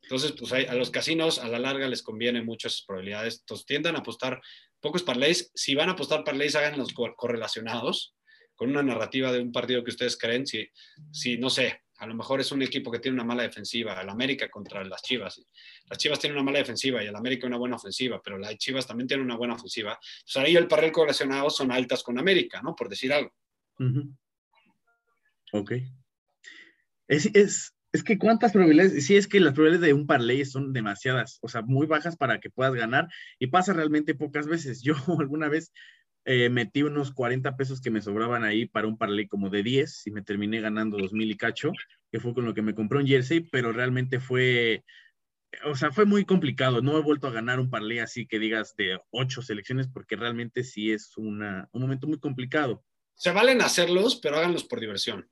Entonces, pues a los casinos a la larga les conviene mucho esas probabilidades. Entonces, tiendan a apostar pocos parlays. Si van a apostar parlays, los correlacionados con una narrativa de un partido que ustedes creen. Si, si, no sé, a lo mejor es un equipo que tiene una mala defensiva, el América contra las Chivas. Las Chivas tienen una mala defensiva y el América una buena ofensiva, pero las Chivas también tienen una buena ofensiva. Pues ahí el parrel correlacionado son altas con América, ¿no? Por decir algo. Ok. Es, es, es que cuántas probabilidades, sí es que las probabilidades de un parlay son demasiadas, o sea, muy bajas para que puedas ganar y pasa realmente pocas veces. Yo alguna vez eh, metí unos 40 pesos que me sobraban ahí para un parlay como de 10 y me terminé ganando 2000 y cacho, que fue con lo que me compré un jersey, pero realmente fue, o sea, fue muy complicado. No he vuelto a ganar un parlay así que digas de 8 selecciones porque realmente sí es una, un momento muy complicado. Se valen hacerlos, pero háganlos por diversión.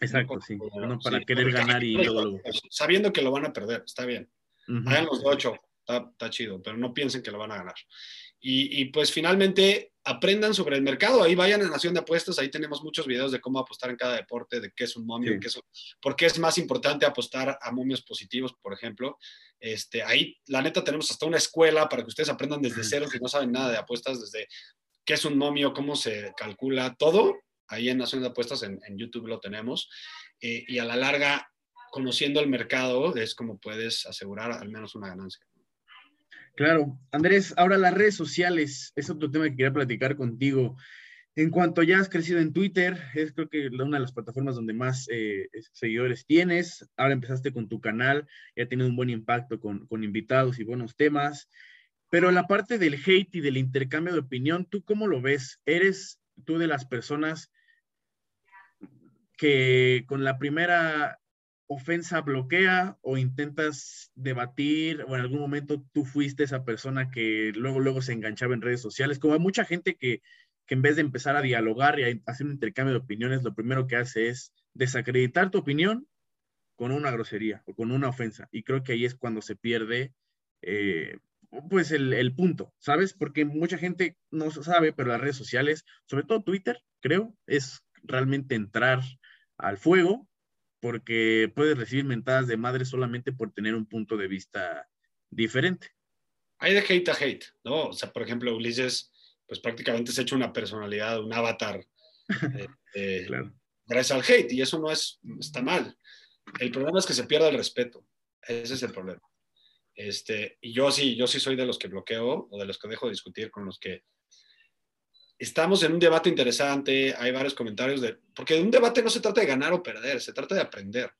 Exacto, sí. No para querer ganar y luego, Sabiendo que lo van a perder, está bien. Hagan los de ocho, está, chido, pero no piensen que lo van a ganar. Y, pues finalmente aprendan sobre el mercado. Ahí vayan a Nación de Apuestas, ahí tenemos muchos videos de cómo apostar en cada deporte, de qué es un momio, qué es, por qué es más importante apostar a momios positivos, por ejemplo. Este, ahí, la neta, tenemos hasta una escuela para que ustedes aprendan desde cero, si no saben nada de apuestas, desde qué es un momio, cómo se calcula, todo ahí en Nación de Apuestas, en, YouTube lo tenemos, eh, y a la larga, conociendo el mercado, es como puedes asegurar al menos una ganancia. Claro, Andrés, ahora las redes sociales, es otro tema que quería platicar contigo. En cuanto ya has crecido en Twitter, es creo que una de las plataformas donde más eh, seguidores tienes. Ahora empezaste con tu canal, ya ha tenido un buen impacto con, con invitados y buenos temas. Pero la parte del hate y del intercambio de opinión, ¿tú cómo lo ves? ¿Eres tú de las personas que con la primera ofensa bloquea o intentas debatir o en algún momento tú fuiste esa persona que luego luego se enganchaba en redes sociales, como hay mucha gente que, que en vez de empezar a dialogar y a hacer un intercambio de opiniones, lo primero que hace es desacreditar tu opinión con una grosería o con una ofensa. Y creo que ahí es cuando se pierde eh, pues el, el, punto, ¿sabes? Porque mucha gente no sabe, pero las redes sociales, sobre todo Twitter, creo, es realmente entrar al fuego porque puedes recibir mentadas de madre solamente por tener un punto de vista diferente. Hay de hate a hate, ¿no? O sea, por ejemplo, Ulises, pues prácticamente se ha hecho una personalidad, un avatar Eh, gracias al hate, y eso no es, está mal. El problema es que se pierda el respeto. Ese es el problema. Este, y yo sí, yo sí soy de los que bloqueo o de los que dejo de discutir con los que estamos en un debate interesante, hay varios comentarios de, porque un debate no se trata de ganar o perder, se trata de aprender.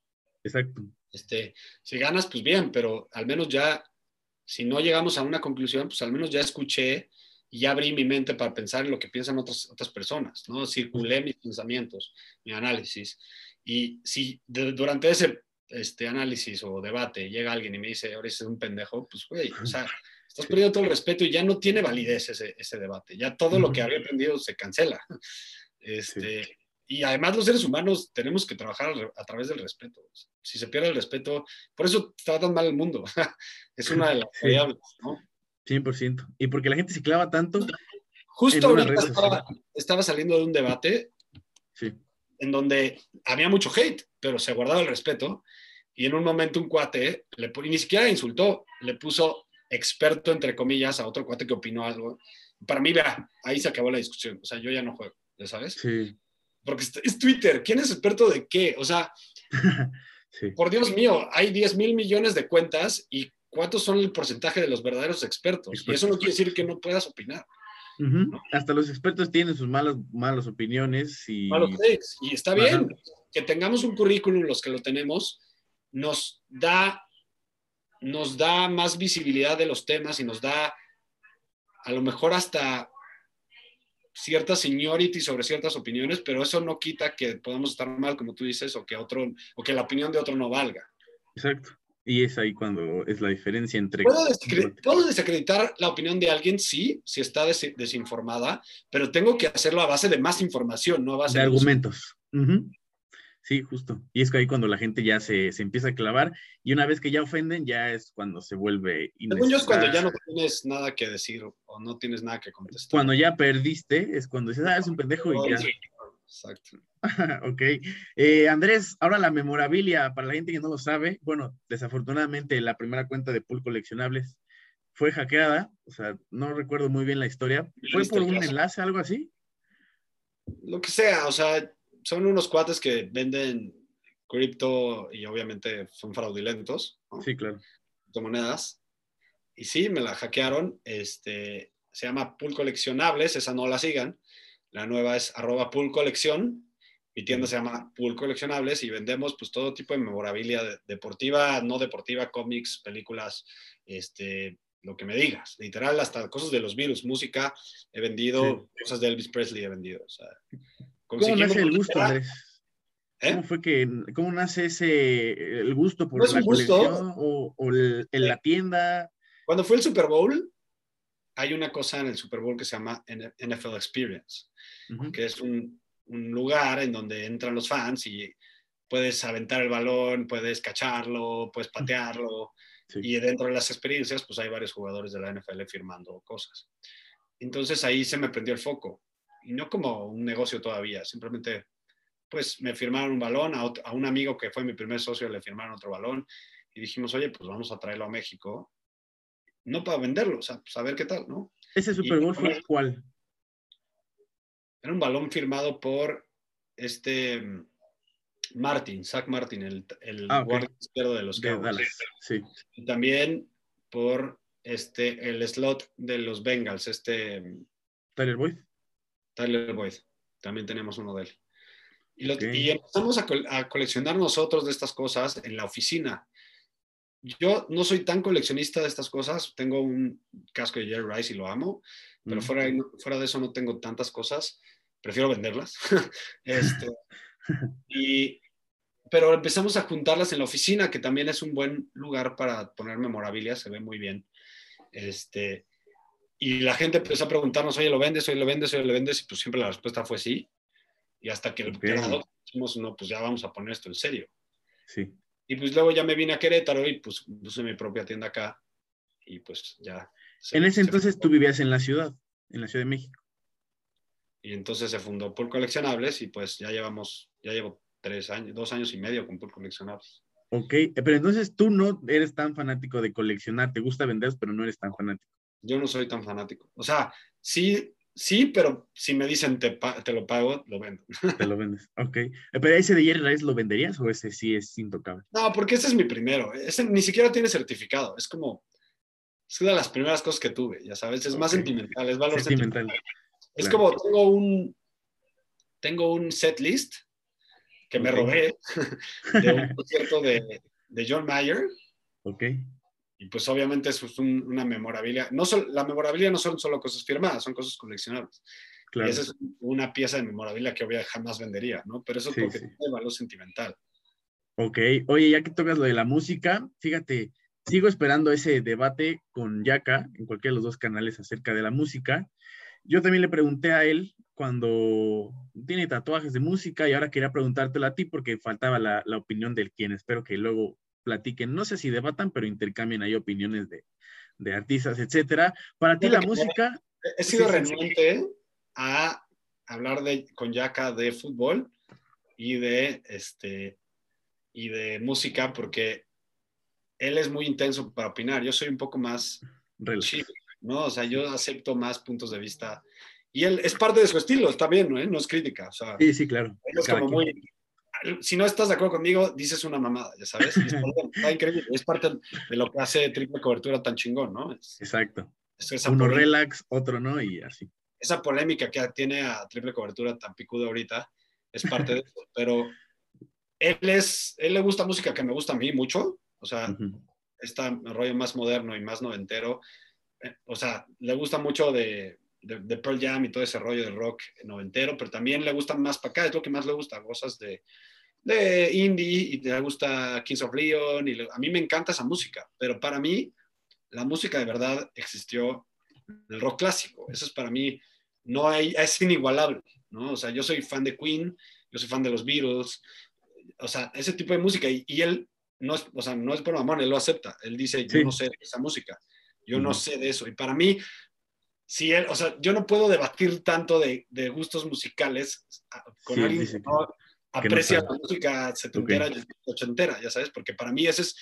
Exacto. Este, si ganas, pues bien, pero al menos ya, si no llegamos a una conclusión, pues al menos ya escuché y ya abrí mi mente para pensar en lo que piensan otras, otras personas, ¿no? Circulé mis pensamientos, mi análisis. Y si durante ese este análisis o debate llega alguien y me dice, ahora es un pendejo, pues, güey, o sea, estás perdiendo todo el respeto y ya no tiene validez ese, ese debate. Ya todo lo que había aprendido se cancela. Este, Y además los seres humanos tenemos que trabajar a través del respeto. Si se pierde el respeto, por eso está tan mal el mundo. es una de las variables, ¿no? 100%. Y porque la gente se clava tanto. Justo ahorita estaba, estaba, saliendo de un debate sí. en donde había mucho hate, pero se guardaba el respeto. Y en un momento un cuate, le, y ni siquiera insultó, le puso experto, entre comillas, a otro cuate que opinó algo. Para mí, vea, ahí se acabó la discusión. O sea, yo ya no juego, ¿ya sabes? Sí. Porque es Twitter. ¿Quién es experto de qué? O sea, por Dios mío, hay 10 mil millones de cuentas y ¿cuántos son el porcentaje de los verdaderos expertos? Y eso no quiere decir que no puedas opinar. Hasta los expertos tienen sus malas, malas opiniones y... Malos takes. Y está bien que tengamos un currículum, los que lo tenemos, nos da nos da más visibilidad de los temas y nos da a lo mejor hasta cierta seniority sobre ciertas opiniones, pero eso no quita que podamos estar mal, como tú dices, o que, otro, o que la opinión de otro no valga. Exacto. Y es ahí cuando es la diferencia entre... ¿Puedo, desacreditar la opinión de alguien? Sí, si está desinformada, pero tengo que hacerlo a base de más información, no a base de... argumentos. Sí, justo. Y es que ahí cuando la gente ya se, se, empieza a clavar y una vez que ya ofenden, ya es cuando se vuelve... Según yo es cuando ya no tienes nada que decir o no tienes nada que contestar. Cuando ya perdiste es cuando dices, ah, es un pendejo y ya. Exacto. ok. Eh, Andrés, ahora la memorabilia, para la gente que no lo sabe, bueno, desafortunadamente la primera cuenta de Pool Coleccionables fue hackeada, o sea, no recuerdo muy bien la historia. ¿Fue por un enlace, algo así? Lo que sea, o sea, son unos cuates que venden cripto y obviamente son fraudulentos. Sí, claro. Monedas. Y sí, me la hackearon. Este, se llama Pool Coleccionables, esa no la sigan. La nueva es arroba Pool Colección. Mi tienda se llama Pool Coleccionables y vendemos pues todo tipo de memorabilia deportiva, no deportiva, cómics, películas, este, lo que me digas. Literal, hasta cosas de los virus, música, he vendido, cosas de Elvis Presley he vendido. O sea, ¿Cómo nace el gusto, Andrés? ¿Eh? ¿Cómo fue que, cómo nace ese, el gusto por la colección o, en la tienda? Cuando fue el Super Bowl, hay una cosa en el Super Bowl que se llama NFL Experience, que es un, un, lugar en donde entran los fans y puedes aventar el balón, puedes cacharlo, puedes patearlo. Y dentro de las experiencias, pues hay varios jugadores de la NFL firmando cosas. Entonces ahí se me prendió el foco y no como un negocio todavía, simplemente pues me firmaron un balón, a, un amigo que fue mi primer socio le firmaron otro balón y dijimos, oye, pues vamos a traerlo a México, no para venderlo, o sea, pues a ver qué tal, ¿no? ¿Ese Super Bowl fue cuál? Era un balón firmado por este mm, Martin, Zach Martin, el, el ah, guardia izquierdo de los Cowboys. Sí. Y también por este, el slot de los Bengals, este... Mm, Tyler Boyd. Tyler Boyd, también tenemos uno de él. Y, empezamos a, coleccionar nosotros de estas cosas en la oficina. Yo no soy tan coleccionista de estas cosas, tengo un casco de Jerry Rice y lo amo, pero fuera, fuera de eso no tengo tantas cosas, prefiero venderlas. este, y, pero empezamos a juntarlas en la oficina, que también es un buen lugar para poner memorabilia, se ve muy bien. Este, y la gente empezó a preguntarnos, oye, ¿lo vendes? Oye, ¿lo vendes? Oye, ¿lo vendes? Y pues siempre la respuesta fue sí. Y hasta que el dijimos, no, pues ya vamos a poner esto en serio. Sí. Y pues luego ya me vine a Querétaro y pues puse mi propia tienda acá. Y pues ya. en ese entonces tú vivías en la ciudad, en la Ciudad de México. Y entonces se fundó Pool Coleccionables y pues ya llevamos, ya llevo tres años, dos años y medio con Pool Coleccionables. Ok, pero entonces tú no eres tan fanático de coleccionar, te gusta vender, pero no eres tan fanático yo no soy tan fanático. O sea, sí, sí, pero si me dicen te, te lo pago, lo vendo. Te lo vendes, ok. Pero ese de Jerry Rice lo venderías o ese sí es intocable? No, porque ese es mi primero. Ese ni siquiera tiene certificado. Es como, es una de las primeras cosas que tuve, ya sabes. Es más sentimental, es valor sentimental. Es como tengo un, tengo un set list que me robé de un concierto de, de John Mayer. Ok. Y pues obviamente eso es una memorabilia. No la memorabilia no son solo cosas firmadas, son cosas coleccionables. Claro. Y esa es una pieza de memorabilia que obviamente jamás vendería, ¿no? Pero eso es porque tiene valor sentimental. Ok. Oye, ya que tocas lo de la música, fíjate, sigo esperando ese debate con Yaka en cualquiera de los dos canales acerca de la música. Yo también le pregunté a él cuando tiene tatuajes de música y ahora quería preguntártelo a ti porque faltaba la, la opinión del quien espero que luego platiquen, no sé si debatan, pero intercambien ahí opiniones de, de artistas, etcétera. Para ti la música... He sido renuente a hablar de, con Yaka de fútbol y de, este, y de música porque él es muy intenso para opinar. Yo soy un poco más chill, ¿no? O sea, yo acepto más puntos de vista. Y él es parte de su estilo, está bien, ¿no? No es crítica. O sea, sí, sí, claro. es como muy, si no estás de acuerdo conmigo, dices una mamada, ya sabes. Es, está increíble. Es parte de lo que hace triple cobertura tan chingón, ¿no? Exacto. Uno relax, otro no, y así. Esa polémica que tiene a triple cobertura tan picudo ahorita es parte de eso. Pero él, es, él le gusta música que me gusta a mí mucho. O sea, este rollo más moderno y más noventero. Eh, o sea, le gusta mucho de de, Pearl Jam y todo ese rollo de rock noventero, pero también le gusta más para acá, es lo que más le gusta, cosas de, de indie y le gusta Kings of Leon y a mí me encanta esa música, pero para mí la música de verdad existió en el rock clásico, eso es para mí, no hay, es inigualable, ¿no? O sea, yo soy fan de Queen, yo soy fan de los Beatles, o sea, ese tipo de música y, él no es, o sea, no es por amor, él lo acepta, él dice, yo no sé de esa música, yo no sé de eso y para mí si él, o sea, yo no puedo debatir tanto de, de gustos musicales con alguien que no aprecia la música setentera y ochentera, ya sabes, porque para mí ese es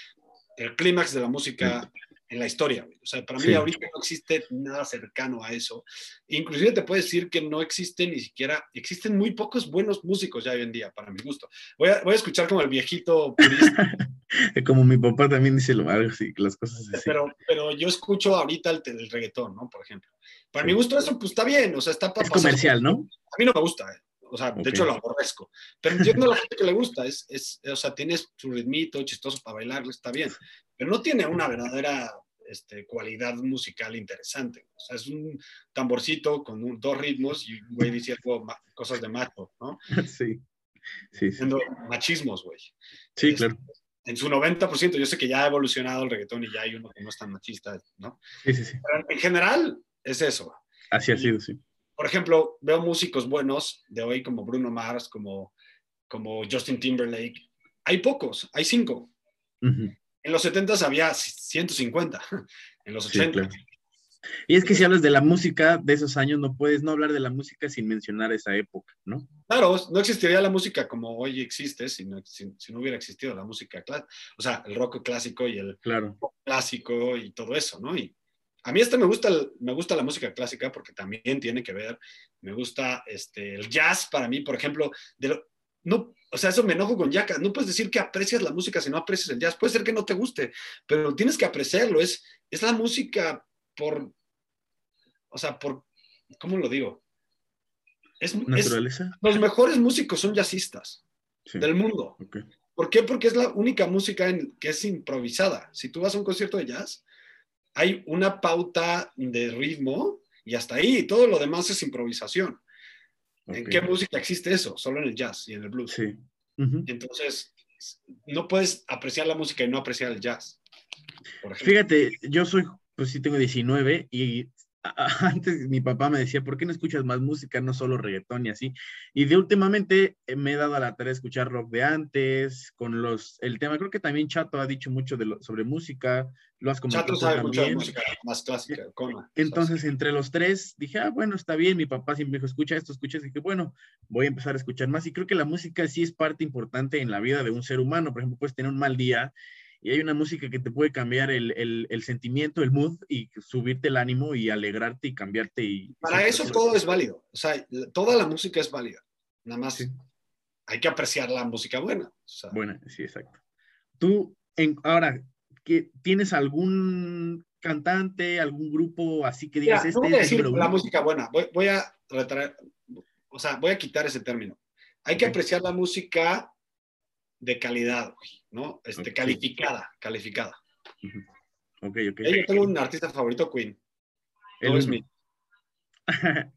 el clímax de la música en la historia. O sea, para mí ahorita no existe nada cercano a eso. Inclusive te puedo decir que no existe ni siquiera, existen muy pocos buenos músicos ya hoy en día, para mi gusto. Voy a, voy a escuchar como el viejito purista. como mi papá también dice lo algo así, las cosas así. Pero, pero yo escucho ahorita el, el reggaetón, ¿no? Por ejemplo. Para mi gusto eso pues está bien, o sea, está para... Es comercial, ¿no? A mí no me gusta, eh. O sea, de hecho lo aborrezco. Pero entiendo a la gente que le gusta. Es, es, o sea, tiene su ritmito chistoso para bailar, está bien pero no tiene una verdadera este, cualidad musical interesante. O sea, es un tamborcito con dos ritmos y un güey diciendo cosas de macho, ¿no? Sí. Sí, sí. machismos, güey. Sí, claro. En su 90%, yo sé que ya ha evolucionado el reggaetón y ya hay uno que no es tan machista, ¿no? Sí, sí, sí. Pero en general es eso. Así ha sido, sí. Por ejemplo, veo músicos buenos de hoy como Bruno Mars, como, como Justin Timberlake. Hay pocos, hay cinco. En los 70 había 150, en los 80. Y es que si hablas de la música de esos años, no puedes no hablar de la música sin mencionar esa época, ¿no? Claro, no existiría la música como hoy existe si no, si, no hubiera existido la música clásica. O sea, el rock clásico y el claro. pop clásico y todo eso, ¿no? Y a mí este me gusta, me gusta la música clásica porque también tiene que ver, me gusta este, el jazz para mí, por ejemplo, de lo, no, o sea, eso me enojo con Yaka. No puedes decir que aprecias la música si no aprecias el jazz. Puede ser que no te guste, pero tienes que apreciarlo. Es, es la música por, o sea, por, ¿cómo lo digo? Es, ¿Naturaleza? los mejores músicos son jazzistas del mundo. ¿Por qué? Porque es la única música en, que es improvisada. Si tú vas a un concierto de jazz, hay una pauta de ritmo y hasta ahí. Todo lo demás es improvisación. ¿En qué música existe eso? Solo en el jazz y en el blues. Sí. Entonces, no puedes apreciar la música y no apreciar el jazz. Fíjate, yo soy, pues sí tengo 19 y antes mi papá me decía, ¿por qué no escuchas más música, no solo reggaetón y así? Y de últimamente eh, me he dado a la tarea de escuchar rock de antes, con los, el tema, creo que también Chato ha dicho mucho de lo, sobre música, lo has comentado Chato sabe mucho de música más clásica. Entonces, entre los tres, dije, ah, bueno, está bien, mi papá siempre dijo, escucha esto, escucha esto, y dije, bueno, voy a empezar a escuchar más. Y creo que la música sí es parte importante en la vida de un ser humano. Por ejemplo, puedes tener un mal día y hay una música que te puede cambiar el, el, sentimiento, el mood y subirte el ánimo y alegrarte y cambiarte. Y, Para eso todo es válido, o sea, toda la música es válida, nada más hay que apreciar la música buena. Buena, sí, exacto. Tú, en, ahora, ¿tienes algún cantante, algún grupo así que digas este es la música buena, voy, a retraer, o sea, voy a quitar ese término. Hay que apreciar la música de calidad, ¿no? Este, Calificada, calificada. Ok, ok. Yo tengo un artista favorito, Queen. El Smith.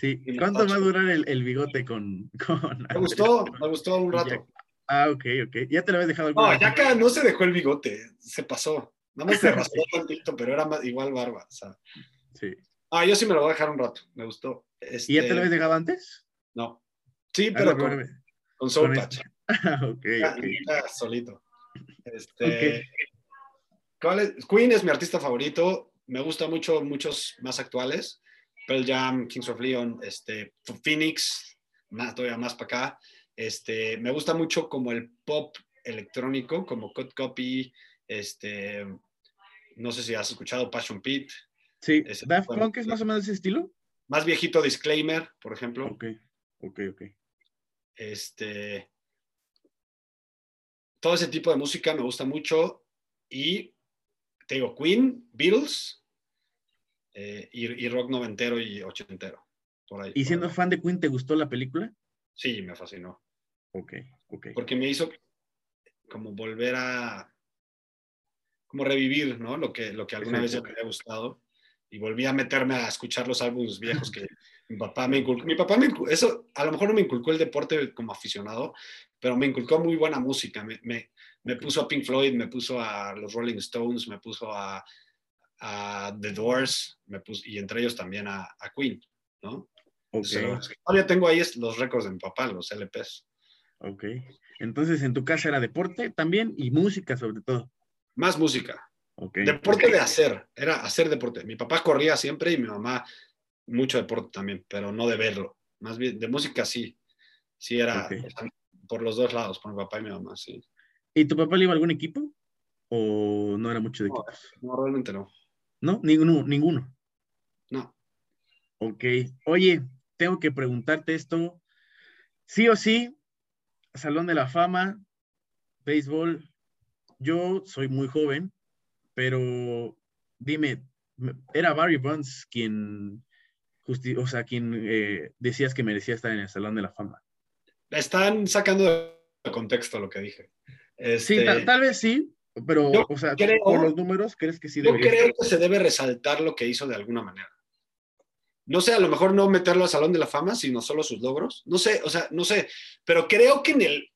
sí, ¿cuánto va a durar el, bigote con, Me gustó, me gustó un rato. Ah, ok, ok. ¿Ya te lo habías dejado? No, ya acá no se dejó el bigote, se pasó. Nada más se raspó tantito, pero era igual barba. O sea. Sí. Ah, yo sí me lo voy a dejar un rato, me gustó. ¿Y ya te lo habías dejado antes? No. Sí, pero con, con Soul Patch. ok, solito. Este, ¿cuál es? Queen es mi artista favorito. Me gusta mucho muchos más actuales. Pearl Jam, Kings of Leon, este, Phoenix, más, todavía más para acá. Este, me gusta mucho como el pop electrónico, como Cut Copy, este, no sé si has escuchado Passion Pit. Sí, Daft Punk es más o menos ese estilo. Más viejito Disclaimer, por ejemplo. Ok, ok, ok. Este, todo ese tipo de música me gusta mucho y te digo, Queen, Beatles eh, y, rock noventero y ochentero. Por ahí, ¿Y siendo fan de Queen, te gustó la película? Sí, me fascinó. Ok, ok. Porque me hizo como volver a, como revivir, ¿no? Lo que, lo que alguna vez me había gustado. Y volví a meterme a escuchar los álbumes viejos que mi papá me inculcó. Mi papá me inculcó, eso a lo mejor no me inculcó el deporte como aficionado, pero me inculcó muy buena música. Me, me, me puso a Pink Floyd, me puso a los Rolling Stones, me puso a, a The Doors, me puso, y entre ellos también a, a Queen, ¿no? Okay. todavía tengo ahí los récords de mi papá, los LPs. Ok. Entonces, en tu casa era deporte también y música sobre todo. Más música. Okay. Deporte de hacer, era hacer deporte. Mi papá corría siempre y mi mamá mucho deporte también, pero no de verlo. Más bien, de música sí. Sí era por los dos lados, por mi papá y mi mamá, sí. ¿Y tu papá le iba a algún equipo? ¿O no era mucho de equipos? No, realmente no. ¿No? Ninguno, ninguno. No. Ok. Oye, tengo que preguntarte esto. Sí o sí, Salón de la Fama, béisbol. Yo soy muy joven, pero dime, ¿era Barry Bonds quien, o sea, quien eh, decías que merecía estar en el Salón de la Fama? Están sacando de contexto lo que dije. Sí, este, tal, vez sí, pero, o sea, por los números, ¿crees que sí debería? Yo creo que se debe resaltar lo que hizo de alguna manera no sé, a lo mejor no meterlo al Salón de la Fama, sino solo sus logros. No sé, o sea, no sé, pero creo que en el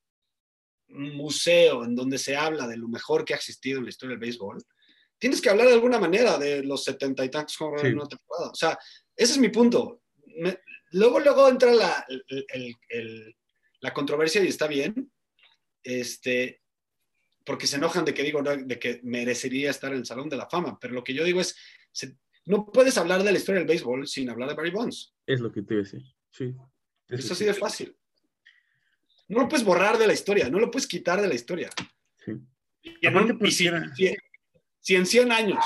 museo en donde se habla de lo mejor que ha existido en la historia del béisbol, tienes que hablar de alguna manera de los setenta y tantos en una temporada. O sea, ese es mi punto. luego, luego entra la, la controversia y está bien, este, porque se enojan de que digo de que merecería estar en el Salón de la Fama, pero lo que yo digo es, no puedes hablar de la historia del béisbol sin hablar de Barry Bonds. Es lo que te iba a decir, sí. Es así de fácil. No lo puedes borrar de la historia, no lo puedes quitar de la historia. Sí. Y, si, en 100 años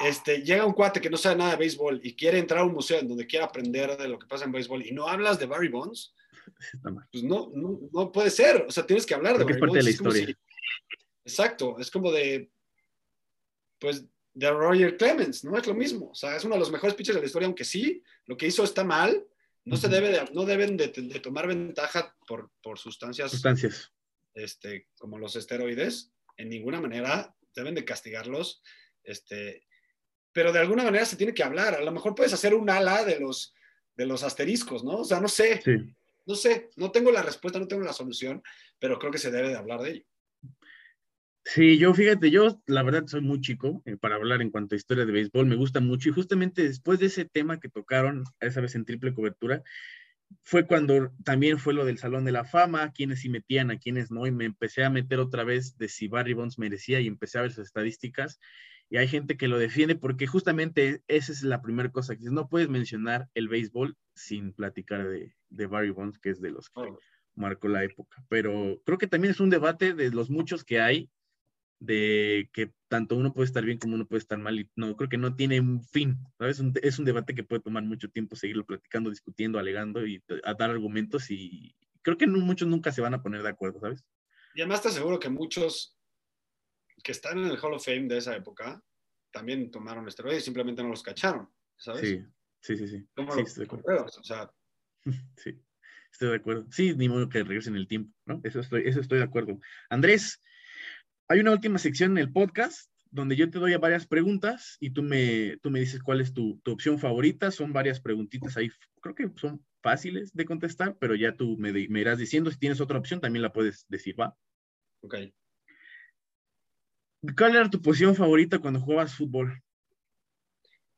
este, llega un cuate que no sabe nada de béisbol y quiere entrar a un museo en donde quiera aprender de lo que pasa en béisbol y no hablas de Barry Bonds, pues no, no, puede ser. O sea, tienes que hablar de Barry Bonds. de la historia. exacto, es como de, pues de Roger Clemens, no es lo mismo. O sea, es uno de los mejores pitchers de la historia, aunque sí, lo que hizo está mal. No se debe de, no deben de, tomar ventaja por, por sustancias, sustancias. Este, como los esteroides. En ninguna manera deben de castigarlos. Este, pero de alguna manera se tiene que hablar. A lo mejor puedes hacer un ala de los, de los asteriscos, ¿no? O sea, no sé. No sé, no tengo la respuesta, no tengo la solución, pero creo que se debe de hablar de ello. Sí, yo fíjate, yo la verdad soy muy chico eh, para hablar en cuanto a historia de béisbol, me gusta mucho y justamente después de ese tema que tocaron, esa vez en triple cobertura, fue cuando también fue lo del Salón de la Fama, quienes sí metían, a quienes no, y me empecé a meter otra vez de si Barry Bonds merecía y empecé a ver sus estadísticas y hay gente que lo defiende porque justamente esa es la primera cosa que no puedes mencionar el béisbol sin platicar de, de Barry Bonds, que es de los que marcó la época. Pero creo que también es un debate de los muchos que hay, de que tanto uno puede estar bien como uno puede estar mal. Y no, creo que no tiene un fin, ¿sabes? es un debate que puede tomar mucho tiempo seguirlo platicando, discutiendo, alegando y a dar argumentos y creo que muchos nunca se van a poner de acuerdo, ¿sabes? Y además te aseguro que muchos que están en el Hall of Fame de esa época también tomaron esteroides y simplemente no los cacharon, ¿sabes? Sí, sí, sí. sí. sí estoy de acuerdo. O sea, sí, estoy de acuerdo. Sí, ni modo que regresen el tiempo, ¿no? Eso estoy, eso estoy de acuerdo. Andrés, hay una última sección en el podcast donde yo te doy varias preguntas y tú me, tú me dices cuál es tu, tu opción favorita. Son varias preguntitas ahí, creo que son fáciles de contestar, pero ya tú me, me irás diciendo si tienes otra opción, también la puedes decir, ¿va? Ok. ¿Cuál era tu posición favorita cuando jugabas fútbol?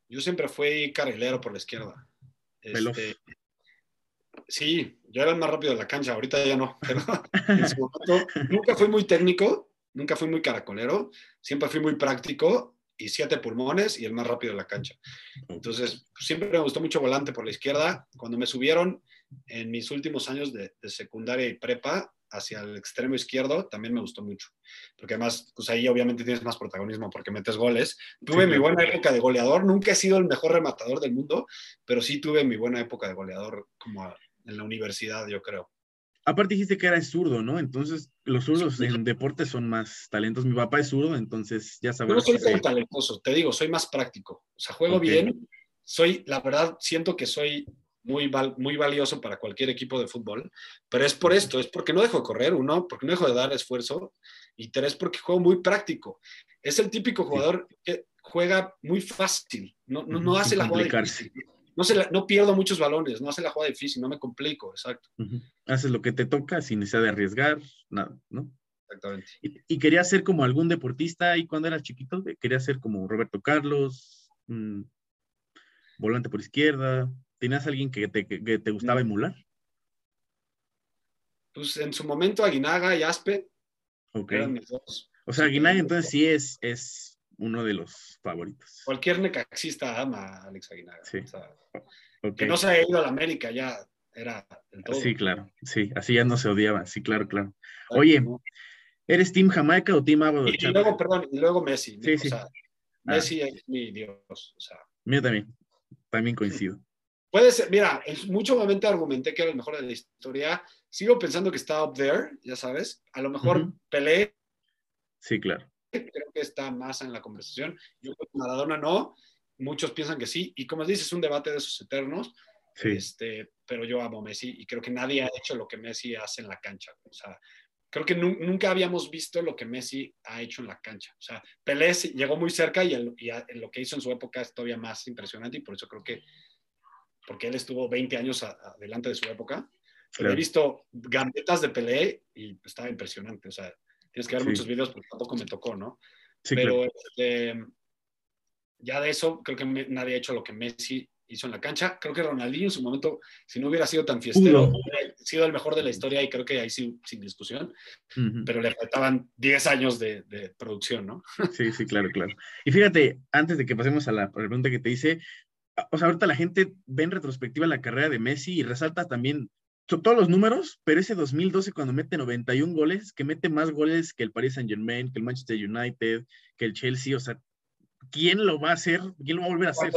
Yo siempre fui carrilero por la izquierda. Este, sí, yo era el más rápido de la cancha, ahorita ya no, pero en su momento nunca fui muy técnico, nunca fui muy caracolero, siempre fui muy práctico y siete pulmones y el más rápido de la cancha. Entonces, siempre me gustó mucho volante por la izquierda. Cuando me subieron en mis últimos años de, de secundaria y prepa, hacia el extremo izquierdo también me gustó mucho, porque además, pues ahí obviamente tienes más protagonismo porque metes goles. Tuve mi buena época de goleador, nunca he sido el mejor rematador del mundo, pero sí tuve mi buena época de goleador como en la universidad, yo creo. Aparte dijiste que era zurdo, ¿no? Entonces, los zurdos en deporte son más talentos. Mi papá es zurdo, entonces ya sabes. No soy tan talentoso, te digo, soy más práctico. O sea, juego bien, soy, la verdad, siento que soy muy, muy valioso para cualquier equipo de fútbol, pero es por esto, es porque no dejo de correr, uno, porque no dejo de dar esfuerzo, y tres, porque juego muy práctico. Es el típico jugador que juega muy fácil, no, no, hace la jugada difícil. No, se no pierdo muchos balones, no hace la jugada difícil, no me complico, exacto. Haces lo que te toca sin necesidad de arriesgar, nada, ¿no? Exactamente. ¿Y, y querías ser como algún deportista ahí cuando eras chiquito? ¿Querías ser como Roberto Carlos? Mm, volante por izquierda, ¿Tenías alguien que te, que te gustaba mm. emular? Pues en su momento Aguinaga y Aspe. Ok. O sea, Aguinaga entonces sí es, es uno de los favoritos. Cualquier necaxista ama a Alex Aguinaga. Sí. Que no se haya ido a la América ya era el todo. Sí, claro. Sí, así ya no se odiaba. Sí, claro, claro. Oye, ¿eres Team Jamaica o Team Abo? Y, y, luego, perdón, y luego Messi. Sí, sí. Ah. Messi es mi Dios. O sea. Mío también. También coincido. Puede ser, mira, en mucho momento argumenté que era el mejor de la historia. Sigo pensando que está up there, ya sabes. A lo mejor Pelé. Sí, claro. Creo que está más en la conversación. Yo creo que Maradona no. Muchos piensan que sí. Y como dices, es un debate de esos eternos. Sí. Este, pero yo amo Messi y creo que nadie ha hecho lo que Messi hace en la cancha. O sea, creo que nunca habíamos visto lo que Messi ha hecho en la cancha. O sea, Pelé llegó muy cerca y, y lo que hizo en su época es todavía más impresionante y por eso creo que porque él estuvo 20 años adelante de su época. Pero he visto gambetas de Pelé y estaba impresionante. O sea, tienes que ver muchos videos porque tampoco me tocó, ¿no? Sí, Pero este, ya de eso, creo que nadie ha hecho lo que Messi hizo en la cancha. Creo que Ronaldinho en su momento, si no hubiera sido tan fiestero, hubiera sido el mejor de la historia y creo que ahí sí, sin discusión. Pero le faltaban 10 años de, de, producción, ¿no? Sí, sí, claro, claro. Y fíjate, antes de que pasemos a la pregunta que te hice, o sea, ahorita la gente ve en retrospectiva la carrera de Messi y resalta también todos los números, pero ese 2012 cuando mete 91 goles, que mete más goles que el Paris Saint Germain, que el Manchester United, que el Chelsea, o sea, ¿quién lo va a hacer? ¿Quién lo va a volver a hacer?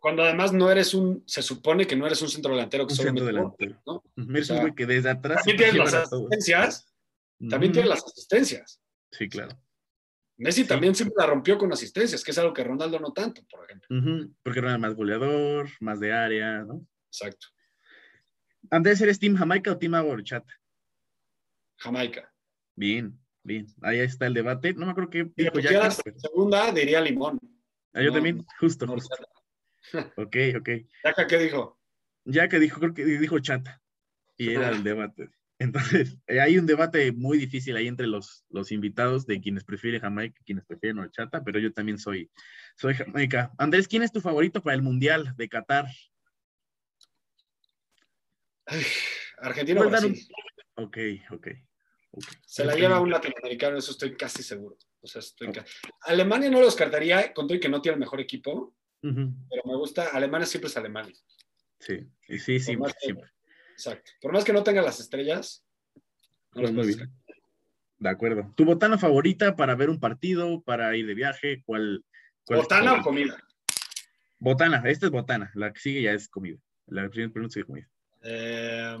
Cuando, además no eres un, se supone que no eres un centro delantero que un centro delantero. ¿no? Eres un güey que desde atrás. También tienes las asistencias. También tienes las asistencias. Sí, claro. Messi también siempre la rompió con asistencias, que es algo que Ronaldo no tanto, por ejemplo. Porque era más goleador, más de área, ¿no? Exacto. Andrés, ¿eres Team Jamaica o Team Agorchata? Jamaica. Bien, bien. Ahí está el debate. No me acuerdo qué dijo ya. La segunda diría limón. Ah, yo también, justo, justo. ok, ok. ¿Yaca qué dijo? Ya que dijo, creo que dijo chata. Y era el debate. Entonces, eh, hay un debate muy difícil ahí entre los, los invitados de quienes prefieren Jamaica y quienes prefieren horchata, pero yo también soy, soy Jamaica. Andrés, ¿quién es tu favorito para el Mundial de Qatar? Argentina o Brasil. Ok, ok. Se la lleva un latinoamericano, eso estoy casi seguro. O sea, estoy Alemania no lo descartaría, con todo y que no tiene el mejor equipo, pero me gusta, Alemania siempre es Alemania. Sí, sí, sí, siempre. Exacto. Por más que no tenga las estrellas, pues muy bien. De acuerdo. ¿Tu botana favorita para ver un partido, para ir de viaje? ¿Cuál? ¿Botana o comida? Botana, esta es botana. La que sigue ya es comida. La primera pregunta es comida. Eh,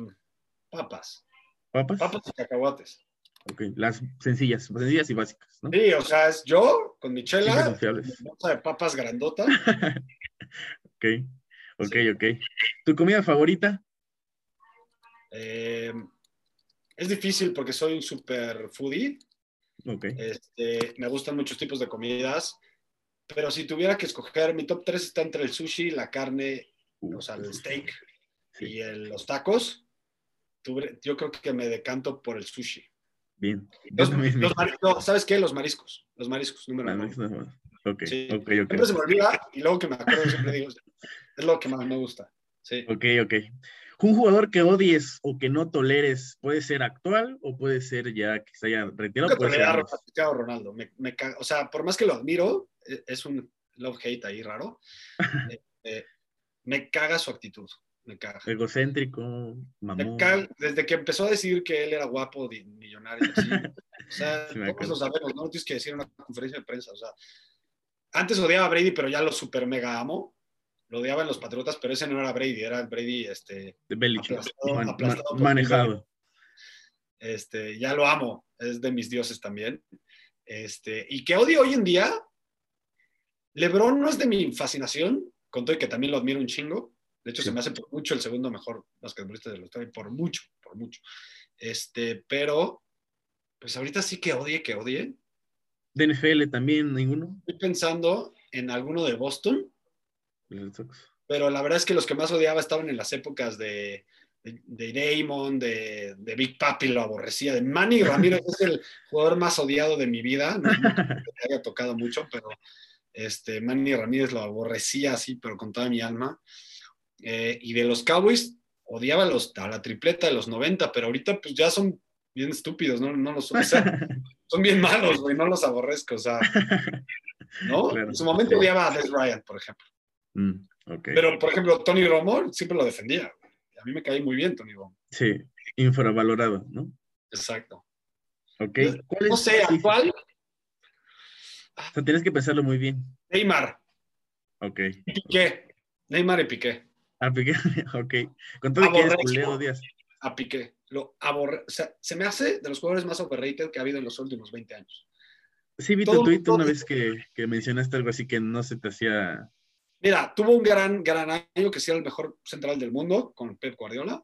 papas. ¿Papas? Papas y cacahuates. Ok, las sencillas, sencillas y básicas, ¿no? Sí, o sea, es yo con mi chela, de papas grandota. ok, ok, ok. ¿Tu comida favorita? Eh, es difícil porque soy un super foodie. Ok. Este, me gustan muchos tipos de comidas, pero si tuviera que escoger, mi top 3 está entre el sushi, la carne, o sea, el steak y los tacos. Yo creo que me decanto por el sushi. Bien. ¿Sabes qué? Los mariscos. Los mariscos, número uno. Ok, ok, ok. Siempre se me olvida y luego que me acuerdo siempre digo, es lo que más me gusta. Sí. Ok, ok. Un jugador que odies o que no toleres puede ser actual o puede ser ya que se haya retirado. Puede ser Ronaldo. Me, me o sea, por más que lo admiro, e, es un love-hate ahí raro. Eh, eh, me caga su actitud me caga. Egocéntrico, mamón. desde que empezó a decir que él era guapo, millonario, así. o sea, todos lo sabemos, ¿no? Tienes que decir en una conferencia de prensa, o sea. Antes odiaba a Brady, pero ya lo super mega amo. Lo odiaba en los Patriotas, pero ese no era Brady, era Brady, este... De manejado. Este, ya lo amo, es de mis dioses también. Este, y que odio hoy en día, LeBron no es de mi fascinación, con todo y que también lo admiro un chingo, de hecho, se me hace por mucho el segundo mejor basquetbolista de la historia, por mucho, por mucho. Este, pero, pues ahorita sí que odie, que odie. ¿De NFL también ninguno? Estoy pensando en alguno de Boston. Pero la verdad es que los que más odiaba estaban en las épocas de, de, de Damon, de, de, Big Papi, lo aborrecía. De Manny Ramírez es el jugador más odiado de mi vida. No, no me haya tocado mucho, pero este, Manny Ramírez lo aborrecía así, pero con toda mi alma. Eh, y de los Cowboys odiaba los, a la tripleta de los 90, pero ahorita pues ya son bien estúpidos, no, no los, son bien malos, güey, no los aborrezco, o sea, ¿no? en su momento odiaba a Des Bryant, por ejemplo. Mm, pero, por ejemplo, Tony Romo siempre lo defendía. A mí me cae muy bien Tony Romo. Sí, infravalorado, ¿no? Exacto. Ok. ¿Cuál no sé, ¿cuál? O sea, tienes que pensarlo muy bien. Neymar. Ok. ¿Qué? Neymar y Piqué. A Piqué, ok. Con todo que eres culero, Díaz. A Piqué. Lo aborre... o sea, se me hace de los jugadores más overrated que ha habido en los últimos 20 años. Sí, vi tu tweet una vez que, que, mencionaste algo así que no se te hacía. Mira, tuvo un gran, gran año que sea el mejor central del mundo con Pep Guardiola.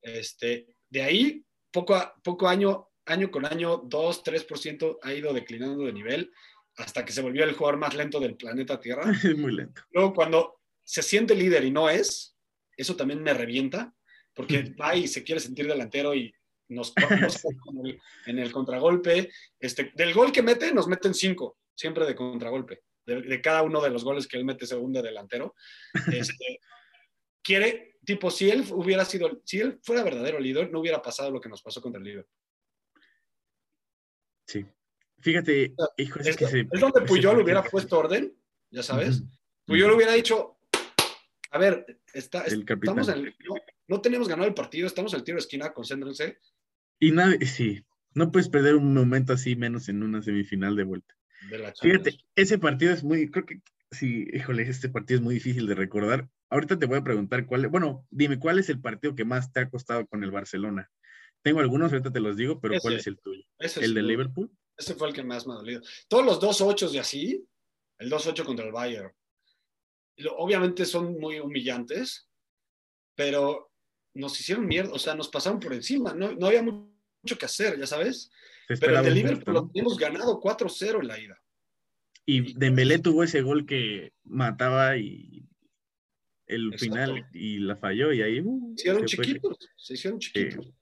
Este, de ahí, poco, a, poco año, año con año, 2, 3% ha ido declinando de nivel hasta que se volvió el jugador más lento del planeta Tierra. Muy lento. Luego, cuando se siente líder y no es, eso también me revienta, porque va y se quiere sentir delantero y nos, nos en, el, contragolpe. Este, del gol que mete, nos meten cinco, siempre de contragolpe, de, cada uno de los goles que él mete segundo delantero. Este, quiere, tipo, si él hubiera sido, si él fuera verdadero líder, no hubiera pasado lo que nos pasó contra el líder. Sí. Fíjate, hijo, es, que es donde Puyol hubiera puesto orden, ya sabes. Puyol hubiera dicho, a ver, está, estamos en, no, tenemos ganado el partido, estamos en el tiro de esquina, concéntrense. Y nada, sí, no puedes perder un momento así menos en una semifinal de vuelta. Fíjate, ese partido es muy, creo que sí, híjole, este partido es muy difícil de recordar. Ahorita te voy a preguntar cuál, bueno, dime, ¿cuál es el partido que más te ha costado con el Barcelona? Tengo algunos, ahorita te los digo, pero ¿cuál es el tuyo? ¿El de Liverpool? Ese fue el que más me ha dolido. Todos los dos ochos de así, el 2-8 contra el Bayern, obviamente son muy humillantes, pero nos hicieron mierda, o sea, nos pasaron por encima, no, no había mucho que hacer, ya sabes. Pero el de Liverpool lo hemos ganado 4-0 en la ida. Y Dembélé tuvo ese gol que mataba y el final y la falló y ahí... Uh, se hicieron chiquitos, se hicieron chiquitos.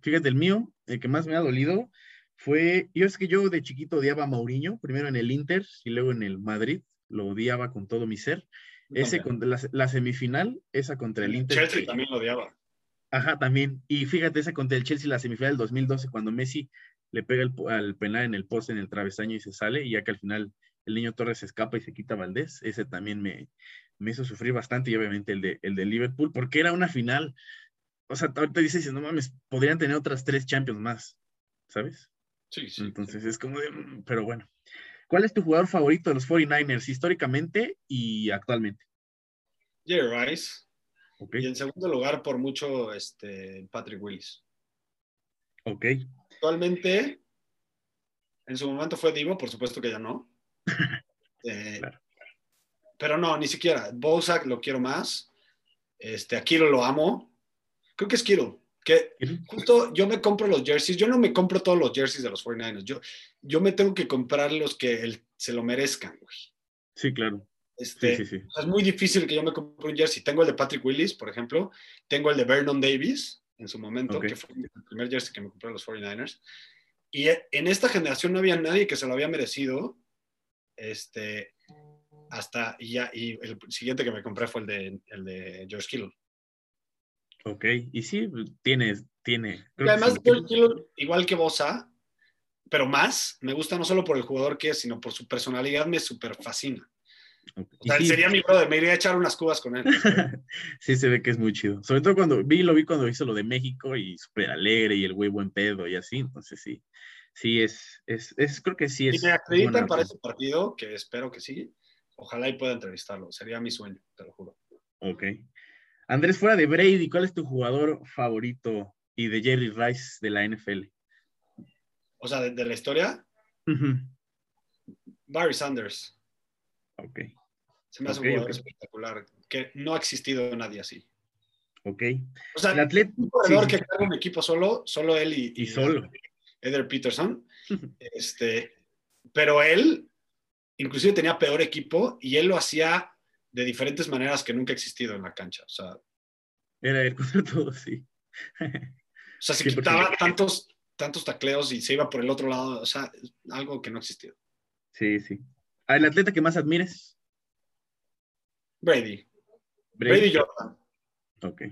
Fíjate, el mío, el que más me ha dolido fue, yo es que yo de chiquito odiaba a Mourinho, primero en el Inter y luego en el Madrid lo odiaba con todo mi ser. Ese la, semifinal, esa contra el Inter. Chelsea también lo odiaba. Ajá, también. Y fíjate, esa contra el Chelsea, la semifinal del 2012, cuando Messi le pega el, al penal en el poste, en el travesaño y se sale, y ya que al final el niño Torres se escapa y se quita Valdés, ese también me, me hizo sufrir bastante, y obviamente el de, el de Liverpool, porque era una final o sea, ahorita dices, no mames, podrían tener otras tres Champions más, ¿sabes? Sí, sí. Entonces es como de, mm, pero bueno. ¿Cuál es tu jugador favorito de los 49ers históricamente y actualmente? Jerry Rice. Y en segundo lugar, por mucho, este, Patrick Willis. Ok. Actualmente, en su momento fue Divo, por supuesto que ya no. Eh, pero no, ni siquiera. Bozak lo quiero más. Este, a Kiro lo amo. Creo que es Kiro. Que justo yo me compro los jerseys. Yo no me compro todos los jerseys de los 49ers. Yo, yo me tengo que comprar los que se lo merezcan, güey. Sí, claro. Este, Es muy difícil que yo me compre un jersey. Tengo el de Patrick Willis, por ejemplo. Tengo el de Vernon Davis en su momento, que fue el primer jersey que me compré a los 49ers. Y en esta generación no había nadie que se lo había merecido. Este, hasta, y, ya, y el siguiente que me compré fue el de, el de George Kittle. Ok, y sí, tiene, tiene. además, George Kittle, igual que Bosa, pero más, me gusta no solo por el jugador que es, sino por su personalidad, me súper fascina. O sea, sería mi brother, me iría a echar unas cubas con él. sí, se ve que es muy chido. Sobre todo cuando vi, lo vi cuando hizo lo de México y súper alegre y el güey buen pedo y así. Entonces sí, sí es, es, es creo que sí es. Si me acreditan para ese partido, que espero que sí, ojalá y pueda entrevistarlo. Sería mi sueño, te lo juro. Ok. Andrés, fuera de Brady, ¿cuál es tu jugador favorito y de Jerry Rice de la NFL? O sea, de, la historia. Barry Sanders. Ok. Se me hace un jugador espectacular, que no ha existido nadie así. Ok. O sea, el atleta, un corredor que carga un equipo solo, solo él y, y, solo. Eder Peterson. este, pero él, inclusive tenía peor equipo y él lo hacía de diferentes maneras que nunca ha existido en la cancha. O sea, era él contra todo, sí. o sea, se quitaba tantos, tantos tacleos y se iba por el otro lado. O sea, algo que no existió. Sí, sí. ¿El atleta que más admires? Brady. Brady, Jordan. Ok.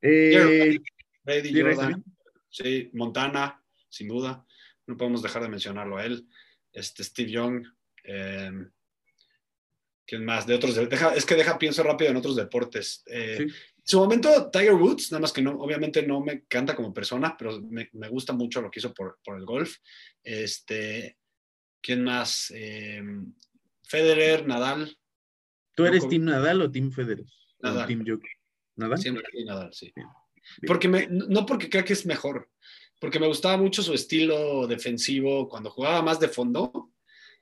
Eh, Brady Jordan. Sí, Montana, sin duda. No podemos dejar de mencionarlo a él. Este, Steve Young. Eh, ¿Quién más? De otros. es que deja, pienso rápido en otros deportes. Eh, en su momento, Tiger Woods, nada más que no, obviamente no me encanta como persona, pero me, me gusta mucho lo que hizo por, por el golf. Este, ¿Quién más? Em, Federer, Nadal. ¿Tú eres Team Nadal o Team Federer? Nadal. Team ¿Nadal? Siempre Nadal, sí. Porque me, no porque crea que es mejor, porque me gustaba mucho su estilo defensivo cuando jugaba más de fondo,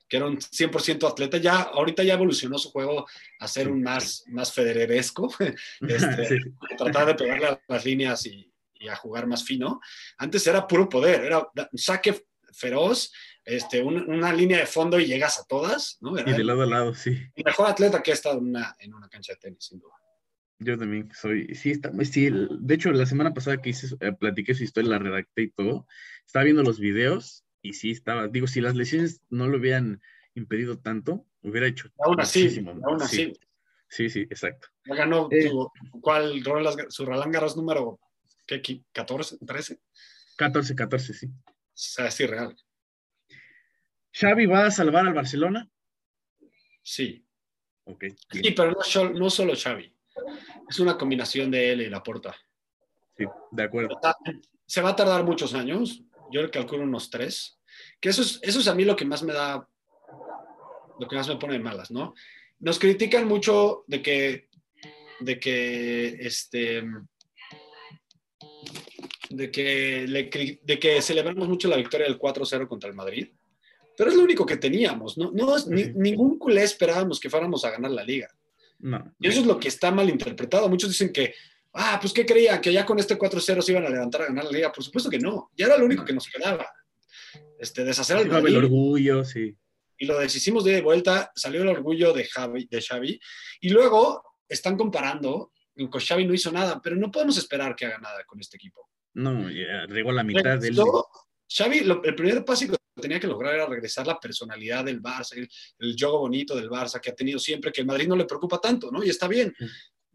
que era un 100% atleta. Ya, ahorita ya evolucionó su juego a ser un más, más federeresco, este, tratar de pegarle a las líneas y, y, a jugar más fino. Antes era puro poder, era un saque feroz este, una línea de fondo y llegas a todas, ¿no? Y de lado a lado, sí. El mejor atleta que ha estado en una, en una cancha de tenis, sin duda. Yo también soy, sí, está, sí, de hecho, la semana pasada que hice, eh, platiqué su historia, la redacté y todo, estaba viendo los videos y sí estaba, digo, si las lesiones no lo hubieran impedido tanto, hubiera hecho aún así, aún así. Sí, sí, exacto. Ya ganó, eh, ¿cuál, su Roland Garros número, qué, 14, 13? 14, 14, sí. O sea, es irreal. ¿Xavi va a salvar al Barcelona? Sí. Ok. Sí, pero no, no, solo Xavi. Es una combinación de él y Laporta. Sí, de acuerdo. Se va a tardar muchos años. Yo le calculo unos tres. Que eso es, eso es a mí lo que más me da, lo que más me pone de malas, ¿no? Nos critican mucho de que, de que, este, de que, de que celebramos mucho la victoria del 4-0 contra el Madrid pero es lo único que teníamos, ¿no? no ningún culé esperábamos que fuéramos a ganar la liga. No. Y eso es lo que está mal interpretado. Muchos dicen que, ah, pues ¿qué creían? Que ya con este 4-0 se iban a levantar a ganar la liga. Por supuesto que no. Ya era lo único que nos quedaba. Este, deshacer al Madrid. el orgullo, sí. Y lo deshicimos de vuelta, salió el orgullo de, Javi, de Xavi. Y luego están comparando, con Xavi no hizo nada, pero no podemos esperar que haga nada con este equipo. No, llegó a la mitad del... Xavi, el primer paso que tenía que lograr era regresar la personalidad del Barça, el, el juego bonito del Barça que ha tenido siempre, que el Madrid no le preocupa tanto, ¿no? Y está bien.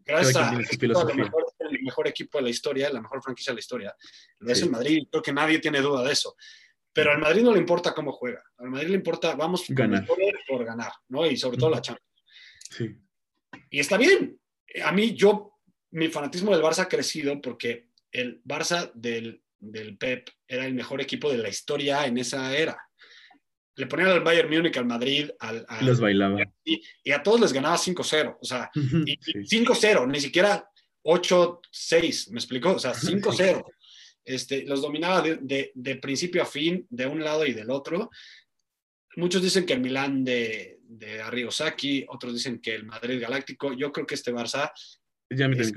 Gracias a, el mejor equipo de la historia, la mejor franquicia de la historia. Lo es el Madrid, creo que nadie tiene duda de eso. Pero al Madrid no le importa cómo juega. Al Madrid le importa, vamos ganar. por ganar, ¿no? Y sobre todo la Champions. Sí. Y está bien. A mí, yo mi fanatismo del Barça ha crecido porque el Barça del, del Pep era el mejor equipo de la historia en esa era. Le ponían al Bayern Múnich, al Madrid, al, los bailaba. Y, a todos les ganaba 5-0. O sea, 5-0, ni siquiera 8-6, ¿me explicó? O sea, 5-0. Este, los dominaba de, de, principio a fin, de un lado y del otro. Muchos dicen que el Milán de, de Arriosaki, otros dicen que el Madrid Galáctico. Yo creo que este Barça ya me es,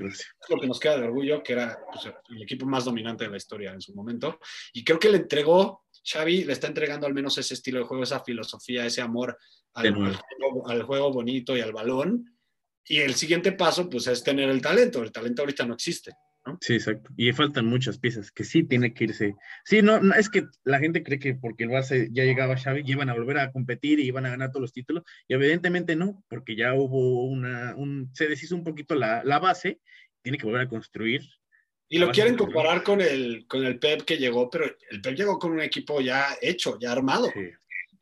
lo que nos queda de orgullo, que era pues, el equipo más dominante de la historia en su momento. Y creo que le entregó, Xavi le está entregando al menos ese estilo de juego, esa filosofía, ese amor al, juego, al juego bonito y al balón. Y el siguiente paso, pues, es tener el talento. El talento ahorita no existe. Sí, exacto. Y faltan muchas piezas que sí tiene que irse. Sí, no, no, es que la gente cree que porque el Barça ya llegaba Xavi y iban a volver a competir y iban a ganar todos los títulos. Y evidentemente no, porque ya hubo una, un, se deshizo un poquito la, la base, tiene que volver a construir. Y lo quieren comparar con el, con el Pep que llegó, pero el Pep llegó con un equipo ya hecho, ya armado. Sí.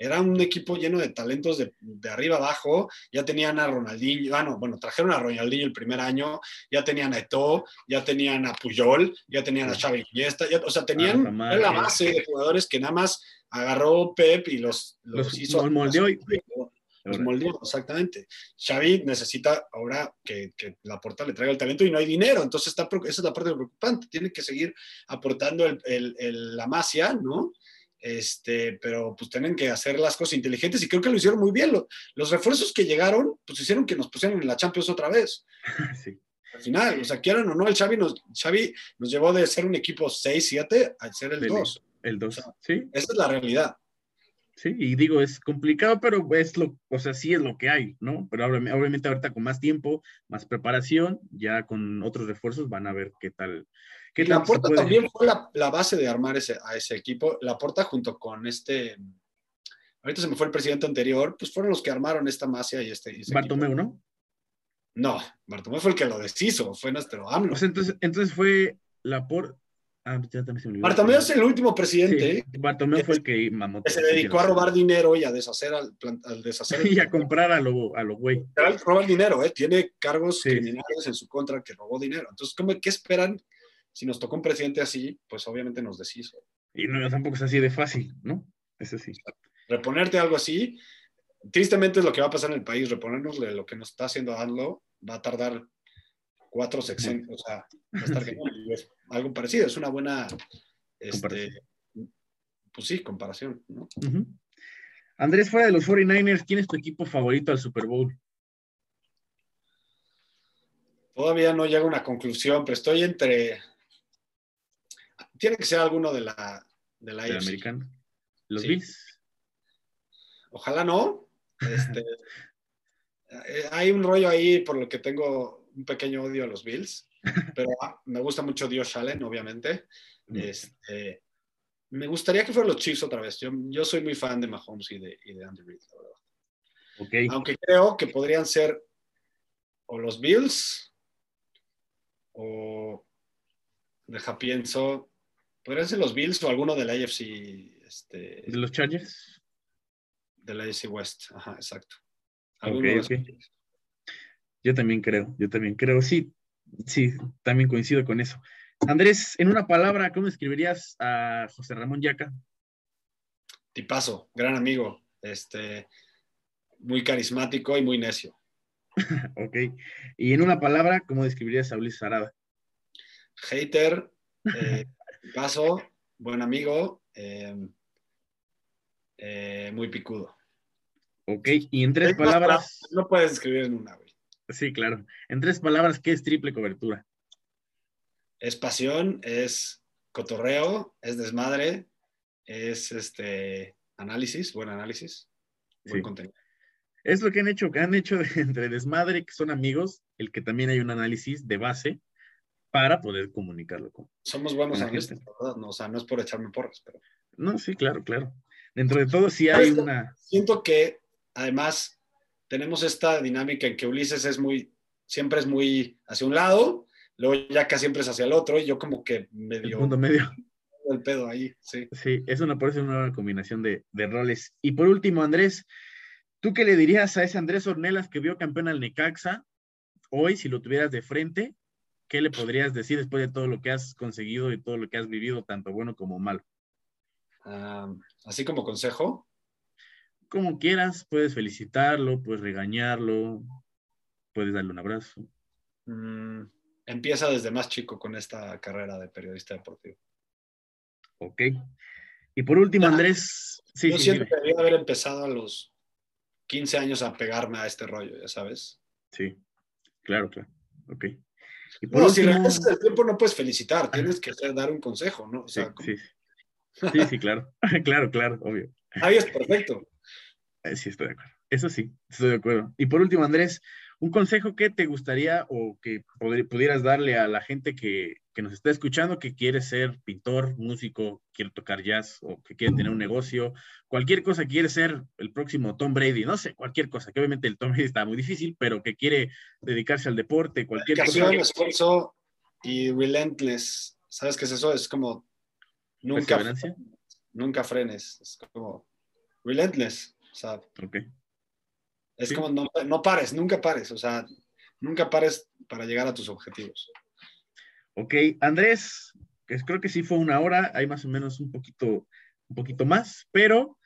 Era un equipo lleno de talentos de, de arriba abajo. Ya tenían a Ronaldinho, ah, bueno, trajeron a Ronaldinho el primer año, ya tenían a Eto'o, ya tenían a Puyol, ya tenían a Xavi Iniesta, ya, o sea, tenían la base de jugadores que nada más agarró Pep y los, los, hizo. Los moldeó Los moldeó, exactamente. Xavi necesita ahora que, que, la porta le traiga el talento y no hay dinero, entonces está, esa es la parte preocupante. Tiene que seguir aportando el, el, la masia, ¿no? Este, pero pues tienen que hacer las cosas inteligentes y creo que lo hicieron muy bien. Los, refuerzos que llegaron, pues hicieron que nos pusieran en la Champions otra vez. Sí. Al final, o sea, quieran o no, el Xavi nos, Xavi nos llevó de ser un equipo 6-7 a ser el 2. El 2, sí. Esa es la realidad. Sí, y digo, es complicado, pero es lo, o sea, sí es lo que hay, ¿no? Pero obviamente ahorita con más tiempo, más preparación, ya con otros refuerzos van a ver qué tal, la Porta también fue la, base de armar ese, a ese equipo. La Porta junto con este, ahorita se me fue el presidente anterior, pues fueron los que armaron esta masia y este. Bartomeu, ¿no? No, Bartomeu fue el que lo deshizo, fue nuestro AMLO. entonces, entonces fue la Porta. Ah, Bartomeu es el último presidente. Bartomeu fue el que mamó. se dedicó a robar dinero y a deshacer al, al deshacer. y a comprar a lo, a lo güey. Roba el dinero, ¿eh? Tiene cargos criminales en su contra que robó dinero. Entonces, ¿cómo, ¿qué esperan si nos tocó un presidente así, pues obviamente nos deshizo. Y no, tampoco es así de fácil, ¿no? Es así. Reponerte algo así, tristemente es lo que va a pasar en el país, reponernos de lo que nos está haciendo ANLO, va a tardar cuatro sexenios, o sea, va a estar algo parecido, es una buena, este, pues sí, comparación, ¿no? Andrés, fuera de los 49ers, ¿quién es tu equipo favorito al Super Bowl? Todavía no llego a una conclusión, pero estoy entre tiene que ser alguno de la de la, americana. ¿Los Bills? Ojalá no. Este, eh, hay un rollo ahí por lo que tengo un pequeño odio a los Bills, pero ah, me gusta mucho Dios Allen, obviamente. Mm. Este, me gustaría que fueran los Chiefs otra vez. Yo, soy muy fan de Mahomes y de, y Andy Reid, Aunque creo que podrían ser o los Bills o deja pienso ¿Podrían ser los Bills o alguno de la AFC? Este, ¿De los Chargers? De la AFC West, ajá, exacto. Yo también creo, yo también creo, sí, sí, también coincido con eso. Andrés, en una palabra, ¿cómo escribirías a José Ramón Yaca? Tipazo, gran amigo, este, muy carismático y muy necio. ok. Y en una palabra, ¿cómo describirías a Ulises Arada? Hater, eh, Paso, buen amigo, eh, eh, muy picudo. Ok, y en tres palabras. No puedes escribir en una, güey. Sí, claro. En tres palabras, ¿qué es triple cobertura? Es pasión, es cotorreo, es desmadre, es este análisis, buen análisis, buen contenido. Es lo que han hecho, que han hecho entre desmadre, que son amigos, el que también hay un análisis de base, para poder comunicarlo con. Somos buenos en esto, ¿verdad? No, o sea, no es por echarme porras, pero. No, sí, claro, claro. Dentro de todo sí hay una. Siento que además tenemos esta dinámica en que Ulises es muy, siempre es muy hacia un lado, luego ya casi siempre es hacia el otro, y yo como que medio. El punto medio. El pedo ahí, sí. Sí, es una, por una combinación de, de roles. Y por último, Andrés, ¿tú qué le dirías a ese Andrés Ornelas que vio campeón al Necaxa hoy, si lo tuvieras de frente? ¿Qué le podrías decir después de todo lo que has conseguido y todo lo que has vivido, tanto bueno como malo? Ah, así como consejo. Como quieras, puedes felicitarlo, puedes regañarlo, puedes darle un abrazo. Mm, empieza desde más chico con esta carrera de periodista deportivo. Ok. Y por último, Andrés. Sí, yo siento que debería haber empezado a los 15 años a pegarme a este rollo, ya sabes. Sí, claro, claro. Ok. Y por último... si el tiempo no puedes felicitar, tienes que dar un consejo, ¿no? sí, sí. sí, claro. claro, claro, obvio. Ahí es perfecto. Eh, sí, estoy de acuerdo. Eso sí, estoy de acuerdo. Y por último, Andrés, un consejo que te gustaría o que pudieras darle a la gente que, nos está escuchando, que quiere ser pintor, músico, quiere tocar jazz o que quiere tener un negocio, cualquier cosa, quiere ser el próximo Tom Brady, no sé, cualquier cosa, que obviamente el Tom Brady está muy difícil, pero que quiere dedicarse al deporte, cualquier cosa. esfuerzo y relentless. ¿Sabes qué es eso? Es como nunca, nunca frenes. Es como relentless. ¿sabes? Ok. Es como no, pares, nunca pares, o sea, nunca pares para llegar a tus objetivos. Ok, Andrés, creo que sí fue una hora, hay más o menos un poquito, un poquito más, pero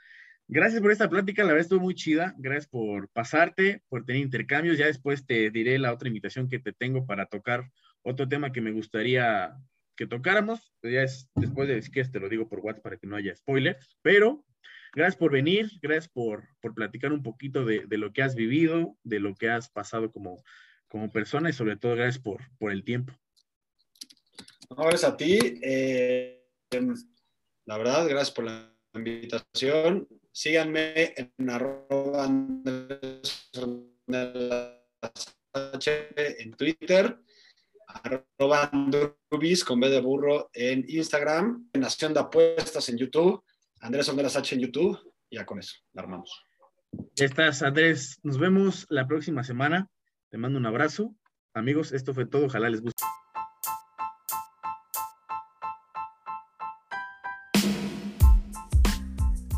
gracias por esta plática, la verdad estuvo muy chida, gracias por pasarte, por tener intercambios, ya después te diré la otra invitación que te tengo para tocar otro tema que me gustaría que tocáramos, ya es después de que te lo digo por WhatsApp para que no haya spoilers, pero Gracias por venir, gracias por, platicar un poquito de, lo que has vivido, de lo que has pasado como, como persona y sobre todo gracias por, por el tiempo. gracias a ti. Eh, la verdad, gracias por la invitación. Síganme en arroba en Twitter, arroba de burro en Instagram, Nación de Apuestas en YouTube Andrés Onderas H en YouTube, ya con eso, la armamos. Ya estás, Andrés. Nos vemos la próxima semana. Te mando un abrazo. Amigos, esto fue todo. Ojalá les guste.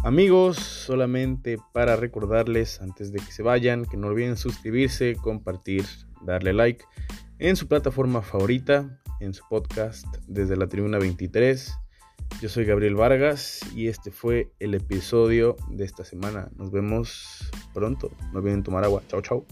Amigos, solamente para recordarles antes de que se vayan que no olviden suscribirse, compartir, darle like en su plataforma favorita, en su podcast desde la Tribuna 23 yo soy Gabriel Vargas y este fue el episodio de esta semana. Nos vemos pronto. No olviden tomar agua. Chao, chao.